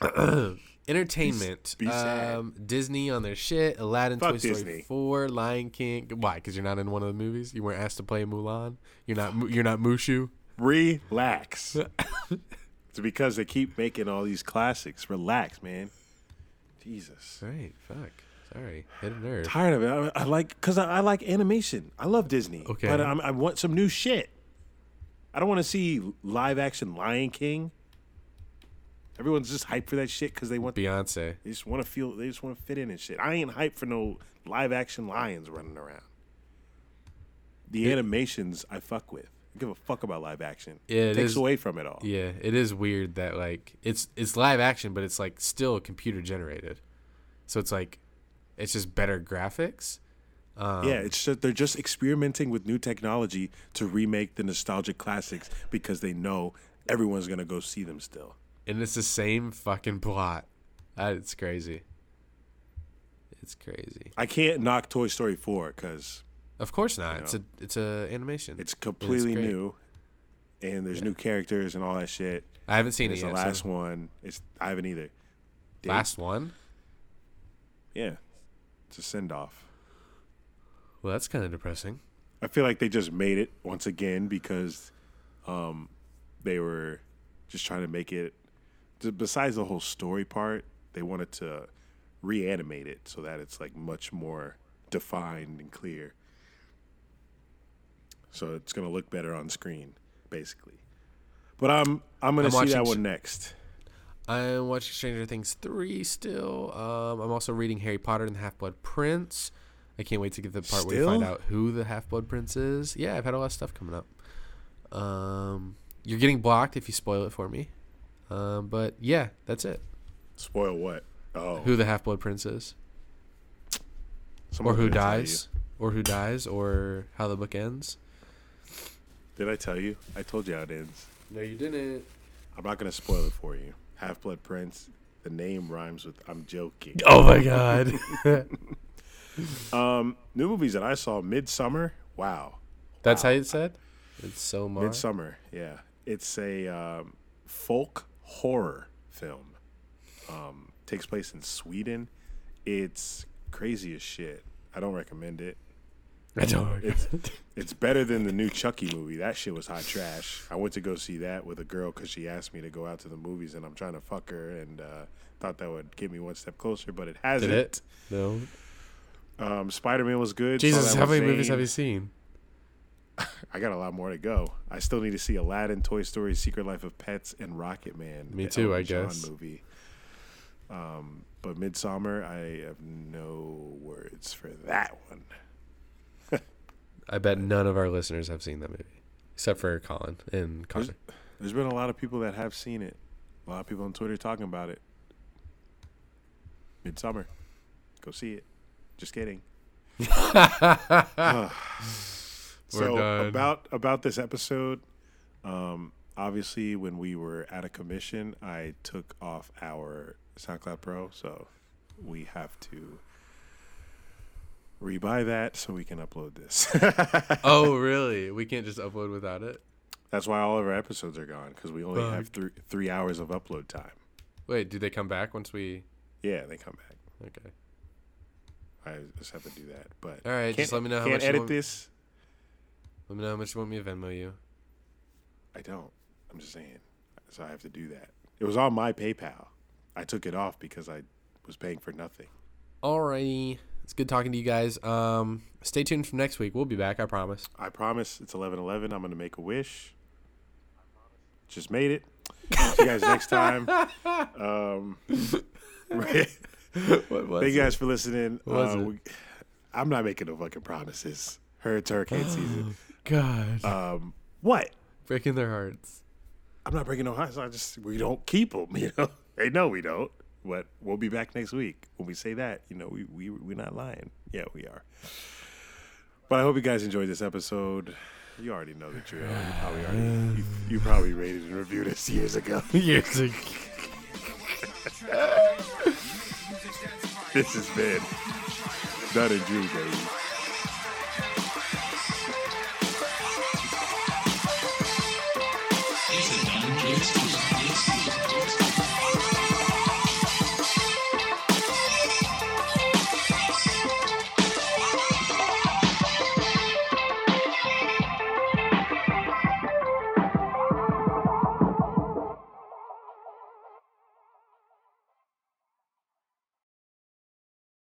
Entertainment. Be sad. um. Disney on their shit. Aladdin, Fuck Toy Story Disney. Four, Lion King. Why? Because you're not in one of the movies. You weren't asked to play Mulan. You're not. You're not Mushu. Relax. it's because they keep making all these classics. Relax, man. Jesus. Right. Fuck. Sorry. Hit a nerve. Tired of it. I, I like because I, I like animation. I love Disney. Okay. But I'm, I want some new shit. I don't want to see live action Lion King. Everyone's just hyped for that shit because they want. Beyonce. They just want to feel. They just want to fit in and shit. I ain't hyped for no live action lions running around. The animations I fuck with. I give a fuck about live action. Yeah, it takes is- away from it all. Yeah, it is weird that like it's it's live action, but it's like still computer generated. So it's like it's just better graphics. Um, Yeah, it's just, they're just experimenting with new technology to remake the nostalgic classics because they know everyone's gonna go see them still. and it's the same fucking plot. Uh, it's crazy. It's crazy. I can't knock Toy Story 4 because Of course not. You It's know. a it's a animation. it's completely great. new, and there's new characters and all that shit. I haven't seen And it it's yet. the so- last one. It's I haven't either. Dave- last one. yeah, it's a send off. Well, that's kind of depressing. I feel like they just made it once again because um, they were just trying to make it. Besides the whole story part, they wanted to reanimate it so that it's like much more defined and clear. So it's gonna look better on screen, basically. But I'm I'm gonna I'm see watching that one next. I'm watching Stranger Things 3 still. Um, I'm also reading Harry Potter and the Half Blood Prince. I can't wait to get to the part where you find out who the Half Blood Prince is. Yeah, I've had a lot of stuff coming up. Um, you're getting blocked if you spoil it for me. Um, but yeah, that's it. Spoil what? Oh, Who the Half Blood Prince is, or who gonna tell you. dies, or who dies, or how the book ends. Did I tell you? I told you how it ends. No, you didn't. I'm not gonna spoil it for you. Half Blood Prince. The name rhymes with I'm joking. Oh my god. New movies that I saw. Midsommar. Wow. That's how you said? It's so much. Midsommar. Yeah. It's a um, folk horror film. Um, takes place in Sweden. It's crazy as shit. I don't recommend it. I don't. It's it's better than the new Chucky movie. That shit was hot trash. I went to go see that with a girl because she asked me to go out to the movies, and I'm trying to fuck her, and uh, thought that would get me one step closer, but it hasn't. Did it? No. Um, Spider Man was good. Jesus, how many movies have you seen? I got a lot more to go. I still need to see Aladdin, Toy Story, Secret Life of Pets, and Rocketman. Me too, I John guess. Movie. Um, but Midsommar, I have no words for that one. I bet none of our listeners have seen that movie, except for Colin and Connor. There's been a lot of people that have seen it. A lot of people on Twitter talking about it. Midsommar, go see it. Just kidding. so done. about about this episode, um, obviously when we were out of commission, I took off our SoundCloud Pro, so we have to rebuy that so we can upload this. oh, really? We can't just upload without it? That's why all of our episodes are gone because we only have three three hours of upload time. Wait, do they come back once we? Yeah, they come back. Okay. I just have to do that. But All right, just let me know how much you edit want- this. Let me know how much you want me to Venmo you. I don't. I'm just saying. So I have to do that. It was on my PayPal. I took it off because I was paying for nothing. Alrighty. It's good talking to you guys. Um, stay tuned for next week. We'll be back. I promise. I promise it's 11 11. I'm going to make a wish. Just made it. See you guys next time. Um, thank you guys for listening. Uh, we- I'm not making no fucking promises. Her it's hurricane season. God. Um, what? Breaking their hearts. I'm not breaking no hearts. I just we don't keep them. You know, they know we don't. But we'll be back next week. When we say that, you know, we we we're not lying. Yeah, we are. But I hope you guys enjoyed this episode. You already know the drill. You probably already you, you probably rated and reviewed us years ago. Years ago. This has been Nut and Drew, baby.